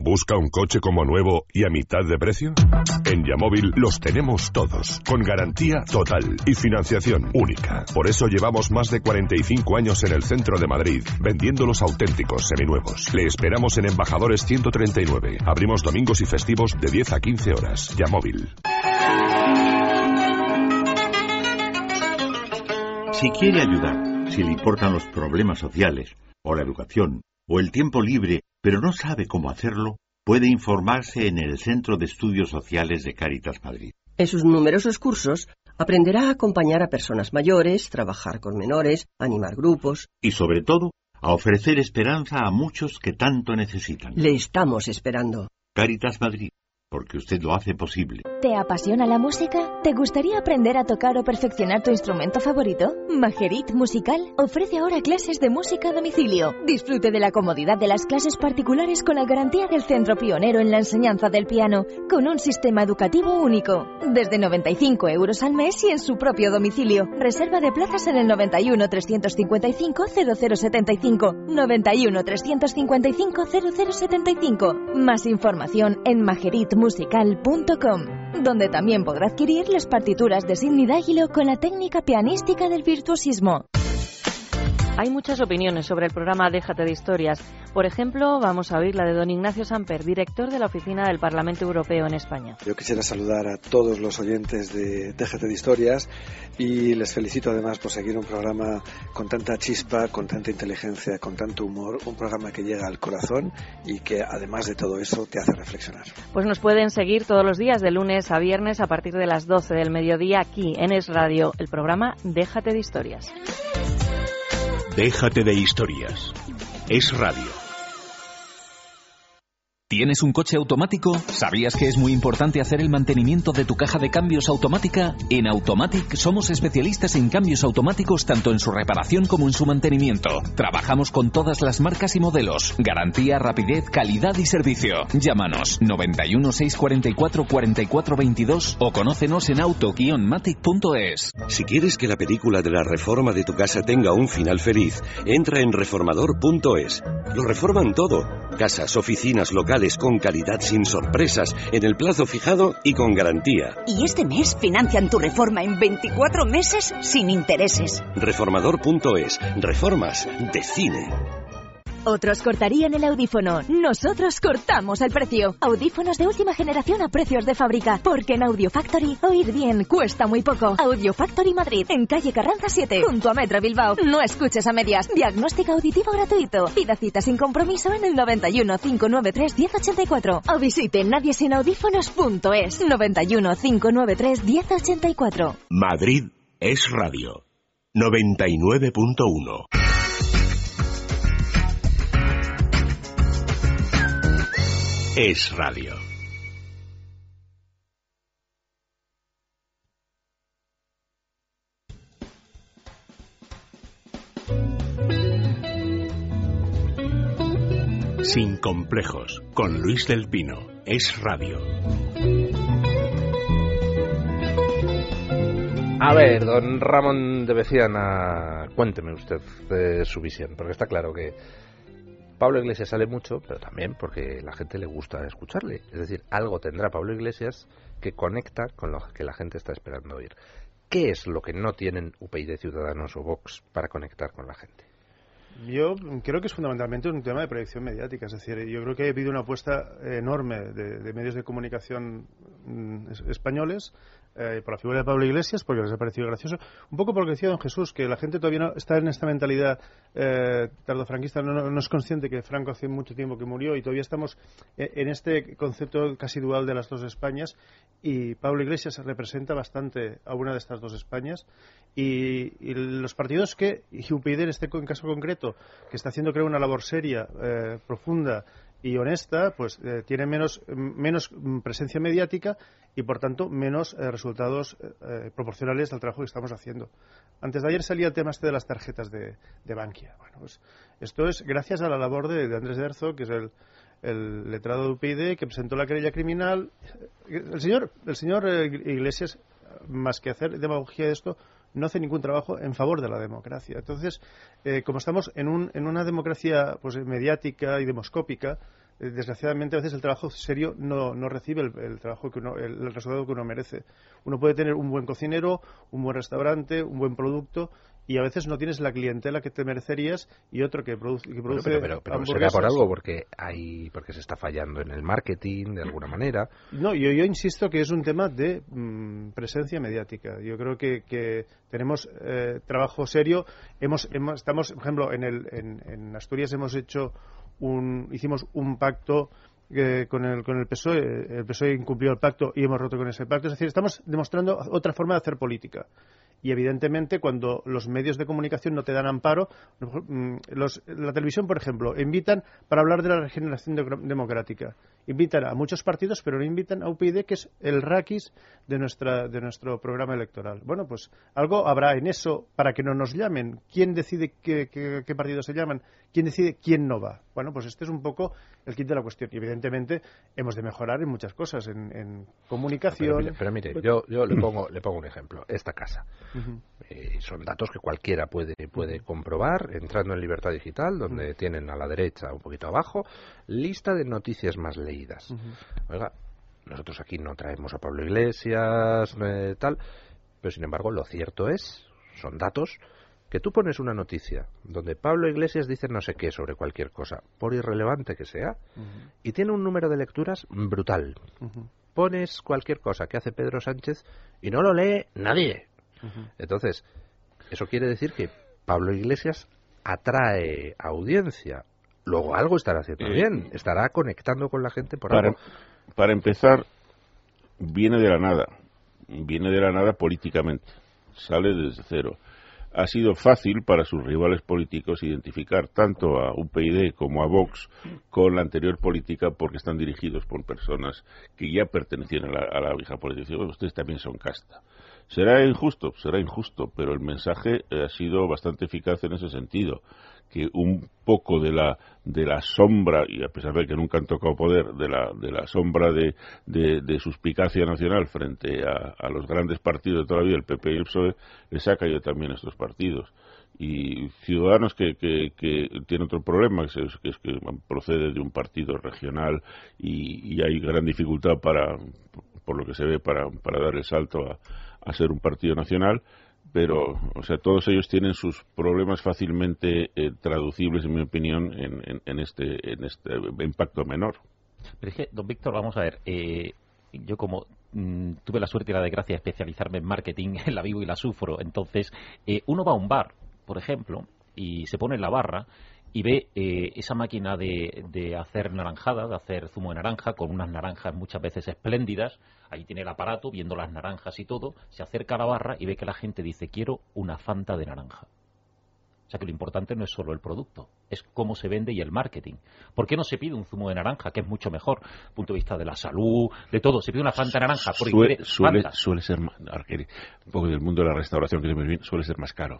¿Busca un coche como nuevo y a mitad de precio? En Yamóvil los tenemos todos, con garantía total y financiación única. Por eso llevamos más de 45 años en el centro de Madrid, vendiendo los auténticos seminuevos. Le esperamos en Embajadores 139. Abrimos domingos y festivos de 10 a 15 horas. Yamóvil.
Si quiere ayudar, si le importan los problemas sociales, o la educación, o el tiempo libre, pero no sabe cómo hacerlo, puede informarse en el Centro de Estudios Sociales de Cáritas Madrid.
En sus numerosos cursos aprenderá a acompañar a personas mayores, trabajar con menores, animar grupos.
Y sobre todo, a ofrecer esperanza a muchos que tanto necesitan.
Le estamos esperando.
Cáritas Madrid, porque usted lo hace posible.
¿Te apasiona la música? ¿Te gustaría aprender a tocar o perfeccionar tu instrumento favorito? Majerit Musical ofrece ahora clases de música a domicilio. Disfrute de la comodidad de las clases particulares con la garantía del centro pionero en la enseñanza del piano, con un sistema educativo único. Desde 95 euros al mes y en su propio domicilio. Reserva de plazas en el 91 355 0075. 91 355 0075. Más información en Majerit musical.com, donde también podrá adquirir las partituras de Sidney D'Aguilo con la técnica pianística del virtuosismo.
Hay muchas opiniones sobre el programa Déjate de Historias. Por ejemplo, vamos a oír la de don Ignacio Samper, director de la Oficina del Parlamento Europeo en España.
Yo quisiera saludar a todos los oyentes de Déjate de Historias y les felicito además por seguir un programa con tanta chispa, con tanta inteligencia, con tanto humor, un programa que llega al corazón y que además de todo eso te hace reflexionar.
Pues nos pueden seguir todos los días de lunes a viernes a partir de las 12 del mediodía aquí en Es Radio, el programa Déjate de Historias.
Déjate de historias. Es radio.
¿Tienes un coche automático? ¿Sabías que es muy importante hacer el mantenimiento de tu caja de cambios automática? En Automatic somos especialistas en cambios automáticos tanto en su reparación como en su mantenimiento. Trabajamos con todas las marcas y modelos. Garantía, rapidez, calidad y servicio. Llámanos 91 644 44 22 o conócenos en auto-matic.es.
Si quieres que la película de la reforma de tu casa tenga un final feliz, entra en reformador.es. Lo reforman todo. Casas, oficinas, locales con calidad sin sorpresas, en el plazo fijado y con garantía.
Y este mes financian tu reforma en 24 meses sin intereses.
Reformador.es. Reformas de cine.
Otros cortarían el audífono. Nosotros cortamos el precio. Audífonos de última generación a precios de fábrica. Porque en Audio Factory oír bien cuesta muy poco. Audio Factory Madrid, en calle Carranza 7, junto a Metro Bilbao. No escuches a medias. Diagnóstico auditivo gratuito. Pida cita sin compromiso en el 91 593 1084 o visite nadiesinaudífonos.es 91 593 1084.
Madrid es radio. 99.1 es radio. Sin complejos, con Luis del Pino, es radio.
A ver, don Ramón de Beciana, cuénteme usted de su visión, porque está claro que Pablo Iglesias sale mucho, pero también porque la gente le gusta escucharle. Es decir, algo tendrá Pablo Iglesias que conecta con lo que la gente está esperando oír. ¿Qué es lo que no tienen UPyD Ciudadanos o Vox para conectar con la gente?
Yo creo que es fundamentalmente un tema de proyección mediática. Es decir, yo creo que ha habido una apuesta enorme de, medios de comunicación mm, españoles eh, por la figura de Pablo Iglesias, porque les ha parecido gracioso. Un poco por lo que decía don Jesús, que la gente todavía no está en esta mentalidad eh, tardofranquista, no, es consciente que Franco hace mucho tiempo que murió y todavía estamos eh, en este concepto casi dual de las dos Españas. Y Pablo Iglesias representa bastante a una de estas dos Españas. Y, los partidos que, y UPyD en este caso concreto, que está haciendo creo una labor seria, eh, profunda y honesta, pues eh, tiene menos, menos presencia mediática y, por tanto, menos eh, resultados eh, proporcionales al trabajo que estamos haciendo. Antes de ayer salía el tema este de las tarjetas de, de Bankia. Bueno, pues esto es gracias a la labor de, Andrés Derzo, que es el, el letrado de UPyD, que presentó la querella criminal. El señor, el señor Iglesias, más que hacer demagogía de esto, no hace ningún trabajo en favor de la democracia. Entonces, eh, como estamos en, un, en, una democracia pues, mediática y demoscópica, eh, desgraciadamente a veces el trabajo serio no, recibe el, trabajo que uno, el, resultado que uno merece. Uno puede tener un buen cocinero, un buen restaurante, un buen producto y a veces no tienes la clientela que te merecerías y otro que, produce que produce
pero, pero, será por algo porque hay porque se está fallando en el marketing de alguna manera.
No yo, yo insisto que es un tema de mm, presencia mediática. Yo creo que, que tenemos eh, trabajo serio. Hemos, estamos por ejemplo en, el, en, Asturias hemos hecho un hicimos un pacto con, el, con el PSOE, el PSOE incumplió el pacto y hemos roto con ese pacto. Es decir, estamos demostrando otra forma de hacer política y evidentemente cuando los medios de comunicación no te dan amparo, mm, la televisión, por ejemplo, invitan para hablar de la regeneración democrática. Invitan a muchos partidos, pero no invitan a UPyD, que es el raquis de, nuestra, de nuestro programa electoral. Bueno, pues algo habrá en eso para que no nos llamen. ¿Quién decide qué, qué partidos se llaman? ¿Quién decide quién no va? Bueno, pues este es un poco el kit de la cuestión. Y evidentemente hemos de mejorar en muchas cosas, en, comunicación.
Pero mire, yo, yo le, pongo, le pongo un ejemplo. Esta casa. Eh, son datos que cualquiera puede, puede comprobar entrando en Libertad Digital, donde tienen a la derecha, un poquito abajo, lista de noticias más leídas. Oiga, nosotros aquí no traemos a Pablo Iglesias, eh, tal, pero sin embargo lo cierto es, son datos que tú pones una noticia donde Pablo Iglesias dice no sé qué sobre cualquier cosa, por irrelevante que sea, y tiene un número de lecturas brutal. Pones cualquier cosa que hace Pedro Sánchez y no lo lee nadie. Entonces, eso quiere decir que Pablo Iglesias atrae audiencia. Luego algo estará haciendo eh, bien, estará conectando con la gente por
para,
algo.
Para empezar, viene de la nada, viene de la nada políticamente, sale desde cero ha sido fácil para sus rivales políticos identificar tanto a UPyD como a Vox con la anterior política porque están dirigidos por personas que ya pertenecían a la, vieja política. ustedes también son casta. Será injusto, será injusto, pero el mensaje ha sido bastante eficaz en ese sentido que un poco de la de la sombra y a pesar de que nunca han tocado poder de la de la sombra de, de, suspicacia nacional frente a, los grandes partidos de toda el PP y el PSOE les ha caído también a estos partidos. Y Ciudadanos que, que, tiene otro problema que es, que procede de un partido regional y, y, hay gran dificultad para por lo que se ve para, para dar el salto a, a ser un partido nacional pero, o sea, todos ellos tienen sus problemas fácilmente eh, traducibles, en mi opinión, en, este, en este impacto menor.
Pero es don Víctor, vamos a ver, eh, yo como mm, tuve la suerte y la desgracia de especializarme en marketing, *laughs* en la vivo y la sufro, entonces, eh, uno va a un bar, por ejemplo, y se pone en la barra y ve eh, esa máquina de, de, hacer naranjada, de hacer zumo de naranja, con unas naranjas muchas veces espléndidas. Ahí tiene el aparato, viendo las naranjas y todo. Se acerca a la barra y ve que la gente dice, quiero una fanta de naranja. O sea que lo importante no es solo el producto, es cómo se vende y el marketing. ¿Por qué no se pide un zumo de naranja, que es mucho mejor, punto de vista de la salud, de todo? Se pide una fanta naranja porque
suele, suele, suele, ser, un poco del mundo de la restauración, que suele ser más caro.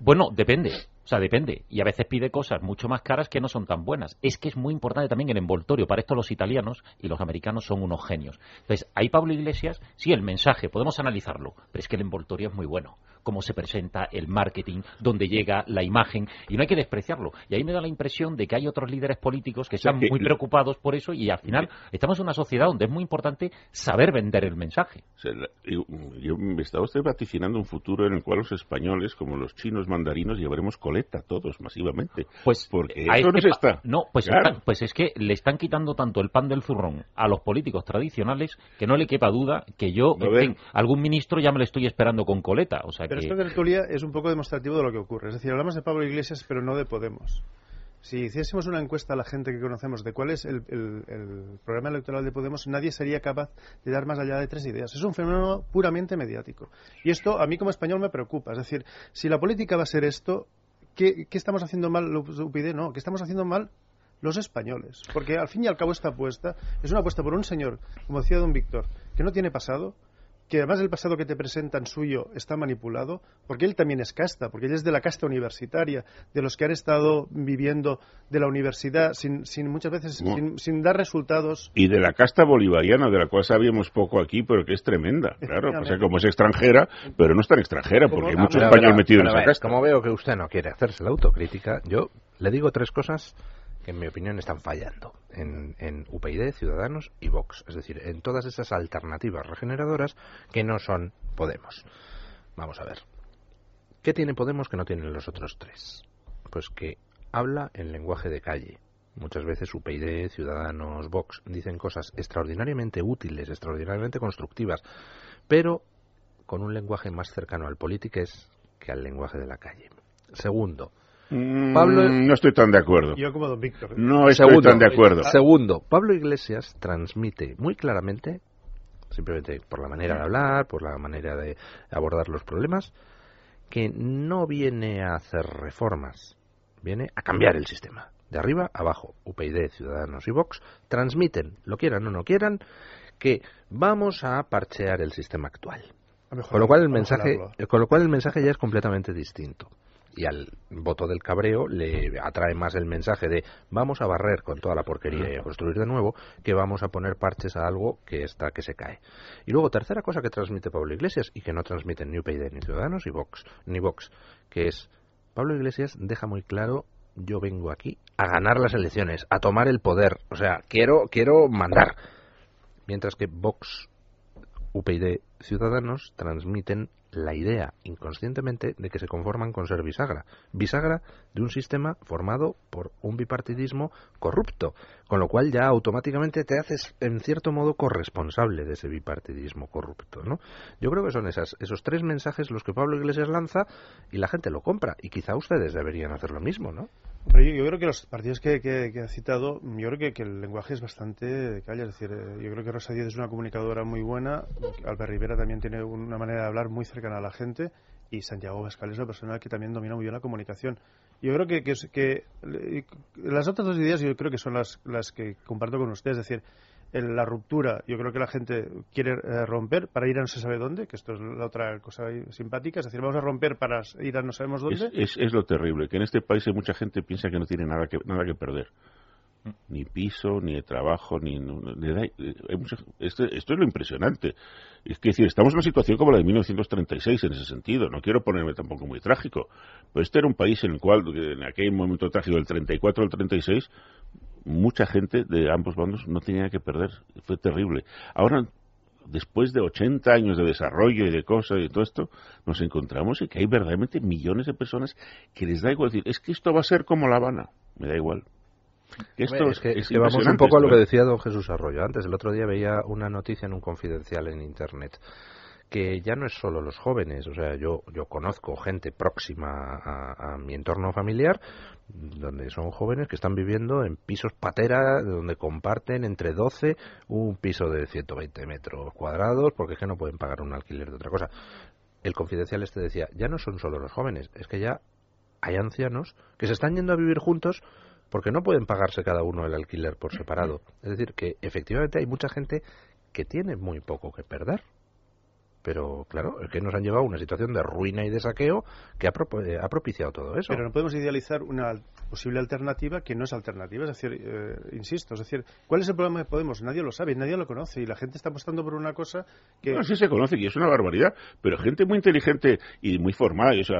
Bueno, depende. O sea, depende. Y a veces pide cosas mucho más caras que no son tan buenas. Es que es muy importante también el envoltorio. Para esto los italianos y los americanos son unos genios. Entonces, ahí Pablo Iglesias, sí, el mensaje, podemos analizarlo, pero es que el envoltorio es muy bueno. Cómo se presenta el marketing, dónde llega la imagen, y no hay que despreciarlo. Y ahí me da la impresión de que hay otros líderes políticos que están muy preocupados por eso y al final estamos en una sociedad donde es muy importante saber vender el mensaje.
yo, me estaba usted vaticinando un futuro en el cual los españoles, como los chinos mandarinos, llevaremos coleta todos masivamente.
Pues
porque eso no está.
No, pues, pues es que le están quitando tanto el pan del zurrón a los políticos tradicionales que no le quepa duda que yo, en algún ministro ya me lo estoy esperando con coleta. O sea
pero
que...
esto de tertulia es un poco demostrativo de lo que ocurre. Es decir, hablamos de Pablo Iglesias, pero no de Podemos. Si hiciésemos una encuesta a la gente que conocemos de cuál es el, programa electoral de Podemos, nadie sería capaz de dar más allá de tres ideas. Es un fenómeno puramente mediático. Y esto a mí como español me preocupa. Es decir, si la política va a ser esto, ¿qué, estamos haciendo mal UPyD? No, ¿qué estamos haciendo mal los españoles? Porque al fin y al cabo esta apuesta es una apuesta por un señor, como decía don Víctor, que no tiene pasado, que además el pasado que te presentan suyo está manipulado, porque él también es casta, porque él es de la casta universitaria, de los que han estado viviendo de la universidad sin, sin muchas veces sin, dar resultados.
Y de la casta bolivariana, de la cual sabíamos poco aquí, pero que es tremenda, claro, o sea, como es extranjera, pero no es tan extranjera, porque hay muchos españoles metidos en esa casta.
Como veo que usted no quiere hacerse la autocrítica, yo le digo tres cosas que en mi opinión están fallando en, en UPyD, Ciudadanos y Vox, es decir, en todas esas alternativas regeneradoras que no son Podemos. Vamos a ver. ¿Qué tiene Podemos que no tienen los otros tres? Pues que habla en lenguaje de calle. Muchas veces UPyD, Ciudadanos, Vox dicen cosas extraordinariamente útiles, extraordinariamente constructivas, pero con un lenguaje más cercano al es que al lenguaje de la calle. Segundo,
Pablo, mm, no estoy tan de acuerdo.
Yo como don Víctor.
No estoy tan de acuerdo.
Segundo, Pablo Iglesias transmite muy claramente simplemente por la manera de hablar, por la manera de abordar los problemas, que no viene a hacer reformas, viene a cambiar el sistema. De arriba a abajo, UPyD, Ciudadanos y Vox transmiten, lo quieran o no quieran, que vamos a parchear el sistema actual. Con lo cual el mensaje, con lo cual el mensaje ya es completamente distinto y al voto del cabreo le atrae más el mensaje de vamos a barrer con toda la porquería y a construir de nuevo que vamos a poner parches a algo que está que se cae. Y luego tercera cosa que transmite Pablo Iglesias y que no transmiten ni UPyD ni Ciudadanos y Vox, ni Vox, que es Pablo Iglesias deja muy claro yo vengo aquí a ganar las elecciones, a tomar el poder, o sea, quiero quiero mandar. Mientras que Vox, UPyD, Ciudadanos transmiten la idea inconscientemente de que se conforman con ser bisagra. Bisagra de un sistema formado por un bipartidismo corrupto, con lo cual ya automáticamente te haces en cierto modo corresponsable de ese bipartidismo corrupto. ¿no? Yo creo que son esas, esos tres mensajes los que Pablo Iglesias lanza y la gente lo compra. Y quizá ustedes deberían hacer lo mismo, ¿no?
Pero yo, creo que los partidos que, que, ha citado, yo creo que, el lenguaje es bastante calle. Es decir, eh, yo creo que Rosa Díaz es una comunicadora muy buena, Albert Rivera también tiene una manera de hablar muy cercana a la gente y Santiago Pascal es una persona que también domina muy bien la comunicación. Yo creo que, que, las otras dos ideas yo creo que son las, las que comparto con ustedes. Es decir, la ruptura, yo creo que la gente quiere eh, romper para ir a no se sabe dónde, que esto es la otra cosa simpática, es decir, vamos a romper para ir a no sabemos dónde.
Es, es, lo terrible, que en este país hay mucha gente que piensa que no tiene nada que, nada que perder. Ni piso, ni de trabajo, ni... hay esto, esto, es lo impresionante. Es que decir, estamos en una situación como la de 1936 en ese sentido. No quiero ponerme tampoco muy trágico. Pero este era un país en el cual, en aquel momento trágico del 34 al 36, mucha gente de ambos bandos no tenía que perder. Fue terrible. Ahora, después de 80 años de desarrollo y de cosas y todo esto, nos encontramos y que hay verdaderamente millones de personas que les da igual decir, es que esto va a ser como La Habana. Me da igual.
Esto es, que, vamos un poco a lo que decía don Jesús Arroyo antes. El otro día veía una noticia en un confidencial en Internet que ya no es solo los jóvenes, o sea, yo, yo conozco gente próxima a, mi entorno familiar, donde son jóvenes que están viviendo en pisos patera, donde comparten entre 12 un piso de 120 metros cuadrados, porque es que no pueden pagar un alquiler de otra cosa. El confidencial este decía, ya no son solo los jóvenes, es que ya hay ancianos que se están yendo a vivir juntos porque no pueden pagarse cada uno el alquiler por separado. Es decir, que efectivamente hay mucha gente que tiene muy poco que perder pero claro, es que nos han llevado a una situación de ruina y de saqueo que eh, ha, propiciado todo eso.
Pero no podemos idealizar una posible alternativa que no es alternativa, es decir, eh, insisto, es decir, ¿cuál es el problema de Podemos? Nadie lo sabe, nadie lo conoce y la gente está apostando por una cosa que...
No, sí se conoce y es una barbaridad, pero gente muy inteligente y muy formada, o sea,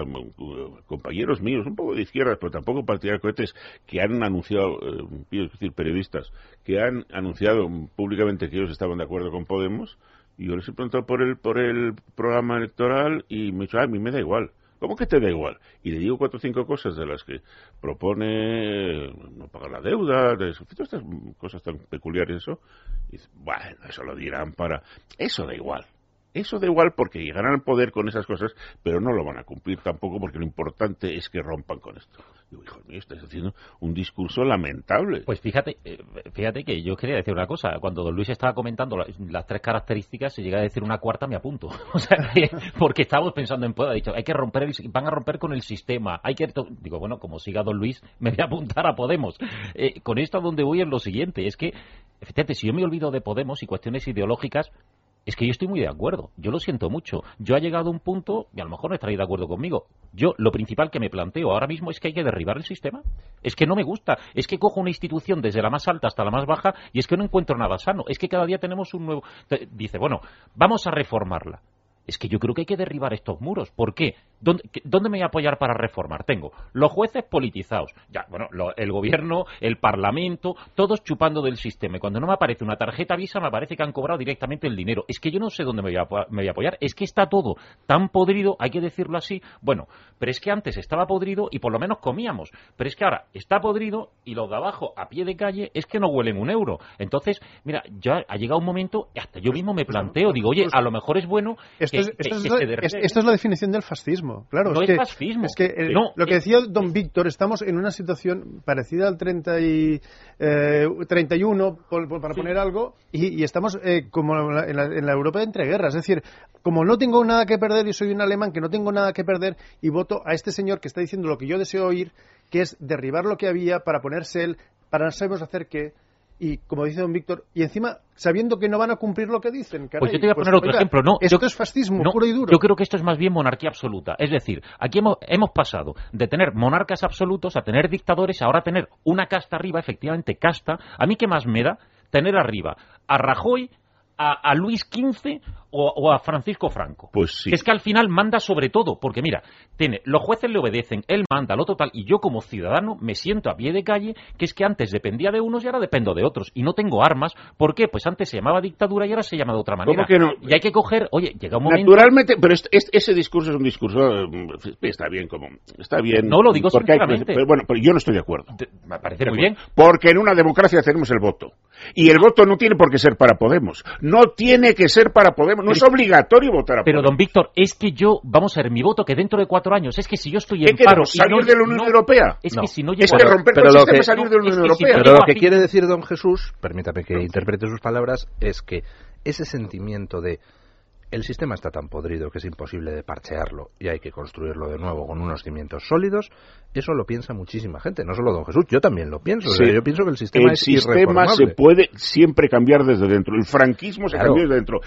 compañeros míos, un poco de izquierda, pero tampoco partidario de cohetes, que han anunciado, eh, es decir, periodistas, que han anunciado públicamente que ellos estaban de acuerdo con Podemos, y yo les he preguntado por el, por el programa electoral y me ha dicho, a mí me da igual. ¿Cómo que te da igual? Y le digo cuatro o cinco cosas de las que propone no pagar la deuda, de estas cosas tan peculiares, eso. Y dice, bueno, eso lo dirán para... Eso da igual. Eso da igual porque llegarán al poder con esas cosas, pero no lo van a cumplir tampoco porque lo importante es que rompan con esto. Digo, hijo mío, estás haciendo un discurso lamentable.
Pues fíjate, eh, fíjate que yo quería decir una cosa. Cuando don Luis estaba comentando las, tres características, si llega a decir una cuarta, me apunto. *laughs* O sea, porque estábamos pensando en poder. Ha dicho, hay que romper, el, van a romper con el sistema. Hay que, digo, bueno, como siga don Luis, *laughs* me voy a apuntar a Podemos. Eh, con esto a donde voy es lo siguiente, es que, fíjate, si yo me olvido de Podemos y cuestiones ideológicas, es que yo estoy muy de acuerdo. Yo lo siento mucho. Yo ha llegado a un punto, y a lo mejor no estaréis de acuerdo conmigo. Yo lo principal que me planteo ahora mismo es que hay que derribar el sistema. Es que no me gusta. Es que cojo una institución desde la más alta hasta la más baja y es que no encuentro nada sano. Es que cada día tenemos un nuevo. Dice, bueno, vamos a reformarla. Es que yo creo que hay que derribar estos muros. ¿Por qué? ¿Dónde, me voy a apoyar para reformar? Tengo los jueces politizados, ya, bueno, el gobierno, el parlamento, todos chupando del sistema. Y cuando no me aparece una tarjeta Visa, me parece que han cobrado directamente el dinero. Es que yo no sé dónde me voy, a, me voy a apoyar. Es que está todo tan podrido, hay que decirlo así. Bueno, pero es que antes estaba podrido y por lo menos comíamos. Pero es que ahora está podrido y los de abajo, a pie de calle, es que no huelen un euro. Entonces, mira, ya ha llegado un momento, hasta yo mismo me planteo, digo, oye, a lo mejor es bueno
esto, es, esto, es, es, esto, es, la definición del fascismo. Claro,
no
es, que,
fascismo.
Es que el, no, lo que decía don Víctor, estamos en una situación parecida al 30 y, eh, 31, por, por, para sí. poner algo, y, y estamos eh, como en la, en la, Europa de entreguerras. Es decir, como no tengo nada que perder y soy un alemán que no tengo nada que perder y voto a este señor que está diciendo lo que yo deseo oír, que es derribar lo que había para ponerse él, para no sabemos hacer qué y como dice don Víctor, y encima sabiendo que no van a cumplir lo que dicen. Caray,
pues yo te voy a
pues,
poner otro
oiga,
ejemplo. No,
esto
yo,
es fascismo
no,
puro y duro.
Yo creo que esto es más bien monarquía absoluta. Es decir, aquí hemos, hemos pasado de tener monarcas absolutos a tener dictadores, ahora a tener una casta arriba, efectivamente casta. A mí qué más me da tener arriba a Rajoy, a, a Luis XV o, o, a Francisco Franco.
Pues sí.
Que es que al final manda sobre todo, porque mira, tiene, los jueces le obedecen, él manda lo total, y yo como ciudadano me siento a pie de calle, que es que antes dependía de unos y ahora dependo de otros, y no tengo armas, ¿por qué? Pues antes se llamaba dictadura y ahora se llama de otra manera.
¿Cómo que no?
Y hay que coger, oye, llega un momento...
Naturalmente, pero este, este, ese discurso es un discurso, está bien, como, está bien.
No lo digo
porque
sinceramente.
Hay, pero bueno, pero yo no estoy de acuerdo.
De, me parece muy bien.
Porque en una democracia tenemos el voto. Y el voto no tiene por qué ser para Podemos. No tiene que ser para Podemos, no es obligatorio votar a
Pero,
Podemos.
don Víctor, es que yo, vamos a ver, mi voto que dentro de cuatro años, es que si yo estoy
¿Qué
en paro...
queremos, salir
no,
de la Unión
no,
Europea?
Es
no.
que si no llego
Es que romper
pero
el sistema es salir de la Unión Europea.
si
pero lo que quiere decir don Jesús, permítame que interprete sus palabras, es que ese sentimiento de el sistema está tan podrido que es imposible de parchearlo y hay que construirlo de nuevo con unos cimientos sólidos, eso lo piensa muchísima gente, no solo don Jesús, yo también lo pienso.
Sí.
O sea, yo pienso que el sistema
el
es
sistema se puede siempre cambiar desde dentro. El franquismo se
Claro.
cambió desde dentro.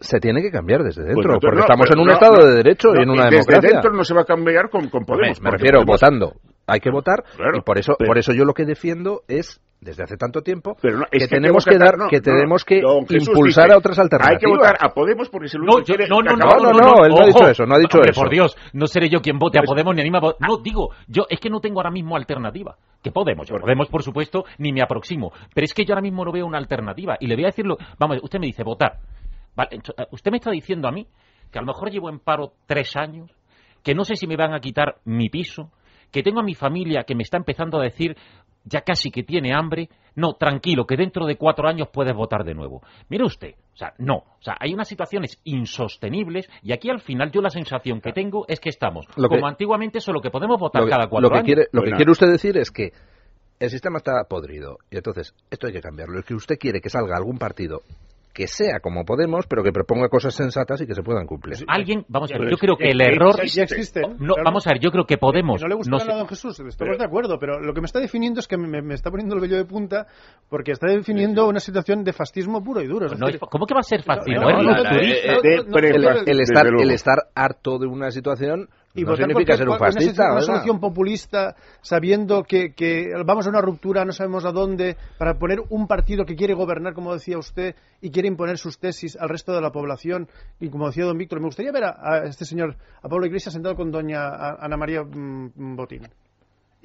Se tiene que cambiar desde dentro,
Pues no,
porque
no,
estamos en un
no,
Estado
no,
de derecho y en una
desde
democracia.
dentro no se va a cambiar con, con Podemos.
Me refiero
Podemos-
votando. Hay que votar
Claro,
y por eso,
pero-
por eso yo lo que defiendo es desde hace tanto tiempo
Pero no, es
que,
que
tenemos
que
que,
votar,
dar,
no,
que
no,
tenemos que impulsar
dice,
a otras alternativas.
Hay que votar a Podemos porque es el único
No,
que
yo,
quiere
no, no, no, no, no,
no, él no ha dicho eso, no ha dicho
Hombre,
eso.
por Dios, no seré yo quien vote a
Pues-
Podemos ni anima a No, digo, yo es que no tengo ahora mismo alternativa. Que Podemos, yo Podemos, por supuesto, ni me aproximo. Pero es que yo ahora mismo no veo una alternativa. Y le voy a decirlo, vamos, usted me dice votar. Vale, eh, usted me está diciendo a mí que a lo mejor llevo en paro tres años, que no sé si me van a quitar mi piso, que tengo a mi familia que me está empezando a decir ya casi que tiene hambre. No, tranquilo, que dentro de cuatro años puedes votar de nuevo. Mire usted, o sea, no. O sea, hay unas situaciones insostenibles y aquí al final yo la sensación que tengo es que estamos
Lo que-
como antiguamente, solo que podemos votar
lo que,
cada cuatro
lo que
años.
quiere, lo que quiere usted decir es que el sistema está podrido y entonces esto hay que cambiarlo. Es que usted quiere que salga algún partido que sea como Podemos, pero que proponga cosas sensatas y que se puedan cumplir.
Alguien, vamos a ver, yo creo que el error...
Ya existe.
No, vamos a ver, yo creo que Podemos...
Que no le gusta
no
nada a don Jesús, estamos de acuerdo, pero lo que me está definiendo es que me, me está poniendo el vello de punta porque está definiendo una situación de fascismo puro y duro. Es
no
decir,
es- ¿Cómo que va a ser
luego.
el estar harto de una situación
y
no
votar
significa ser un fascista.
Una, solución populista, sabiendo que, que vamos a una ruptura, no sabemos a dónde, para poner un partido que quiere gobernar, como decía usted, y quiere imponer sus tesis al resto de la población. Y como decía don Víctor, me gustaría ver a, a este señor, a Pablo Iglesias, sentado con doña Ana María mm, Botín.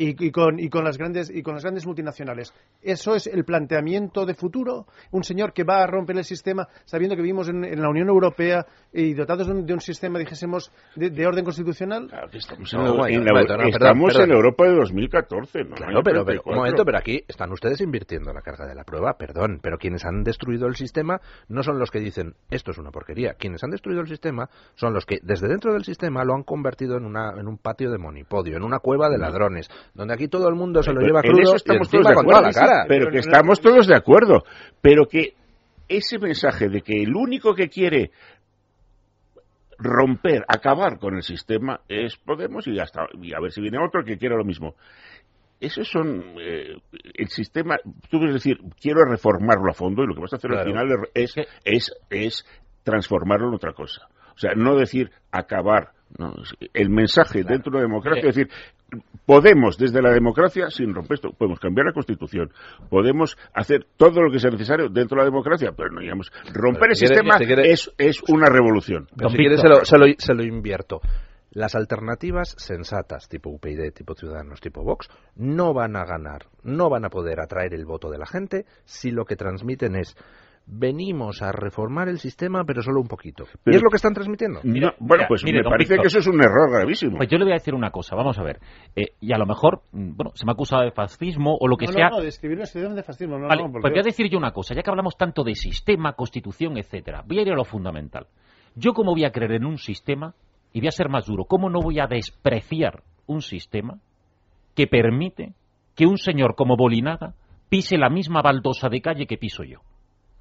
Y, y con, y, con las grandes, y con las grandes multinacionales. ¿Eso es el planteamiento de futuro? ¿Un señor que va a romper el sistema sabiendo que vivimos en, en la Unión Europea y dotados de un, de un sistema, dijésemos, de, de orden constitucional?
Claro que estamos
No,
en, la- estamos
perdón,
en Europa de 2014, ¿no?
Claro, pero, pero un
34.
momento, pero aquí están ustedes invirtiendo la carga de la prueba, perdón, pero quienes han destruido el sistema no son los que dicen esto es una porquería. Quienes han destruido el sistema son los que desde dentro del sistema lo han convertido en, una, en un patio de monipodio, en una cueva de ladrones, donde aquí todo el mundo se lo lleva
en
crudo
eso
y
estamos todos de acuerdo,
la cara.
Pero que estamos todos de acuerdo. Pero que ese mensaje de que el único que quiere romper, acabar con el sistema es Podemos y, hasta, y a ver si viene otro que quiera lo mismo. Esos son eh, el sistema. Tú quieres decir, quiero reformarlo a fondo y lo que vas a hacer al final es, es, es transformarlo en otra cosa. O sea, no decir acabar. No, el mensaje dentro de la democracia es decir, podemos desde la democracia, sin romper esto, podemos cambiar la constitución, podemos hacer todo lo que sea necesario dentro de la democracia, pero no digamos, romper
Pero
el
si
sistema
quiere-
es, es una revolución.
Pero si quiere se lo, se, lo, se lo invierto. Las alternativas sensatas, tipo UPyD, tipo Ciudadanos, tipo Vox, no van a ganar, no van a poder atraer el voto de la gente si lo que transmiten es venimos a reformar el sistema, pero solo un poquito.
Pero-
y es lo que están transmitiendo.
No, bueno,
mira,
pues
mire,
me parece
Víctor.
que eso es un error gravísimo.
Pues yo le voy a decir una cosa, vamos a ver. Eh, y a lo mejor, mm, bueno, se me ha acusado de fascismo o lo que
no,
sea.
no, no, de escribir de fascismo. No,
Vale,
no, por
pues voy a decir yo una cosa, ya que hablamos tanto de sistema, constitución, etcétera. Voy a ir a lo fundamental. Yo cómo voy a creer en un sistema, y voy a ser más duro, cómo no voy a despreciar un sistema que permite que un señor como Bolinaga pise la misma baldosa de calle que piso yo.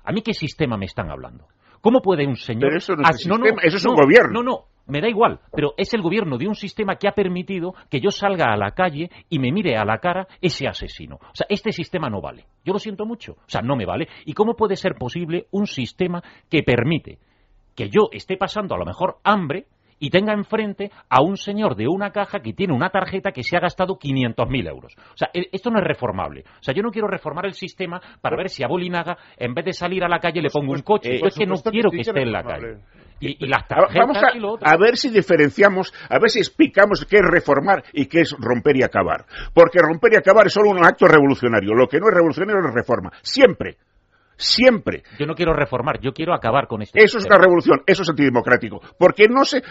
¿A mí qué sistema me están hablando? ¿Cómo puede un señor...
Pero eso no es, un sistema, eso es un gobierno.
No, no, me da igual, pero es el gobierno de un sistema que ha permitido que yo salga a la calle y me mire a la cara ese asesino. O sea, este sistema no vale. Yo lo siento mucho. O sea, no me vale. ¿Y cómo puede ser posible un sistema que permite que yo esté pasando a lo mejor hambre y tenga enfrente a un señor de una caja que tiene una tarjeta que se ha gastado 500.000 euros. O sea, e, esto no es reformable. O sea, yo no quiero reformar el sistema para ver si a Bolinaga, en vez de salir a la calle, le pongo un coche. es que no quiero que esté en la calle. Y, las tarjetas
Vamos a, a, ver si diferenciamos, a ver si explicamos qué es reformar y qué es romper y acabar. Porque romper y acabar es solo un acto revolucionario. Lo que no es revolucionario es reforma. Siempre. Siempre.
Yo no quiero reformar, yo quiero acabar con este.
Eso es una revolución, eso es antidemocrático. Porque no se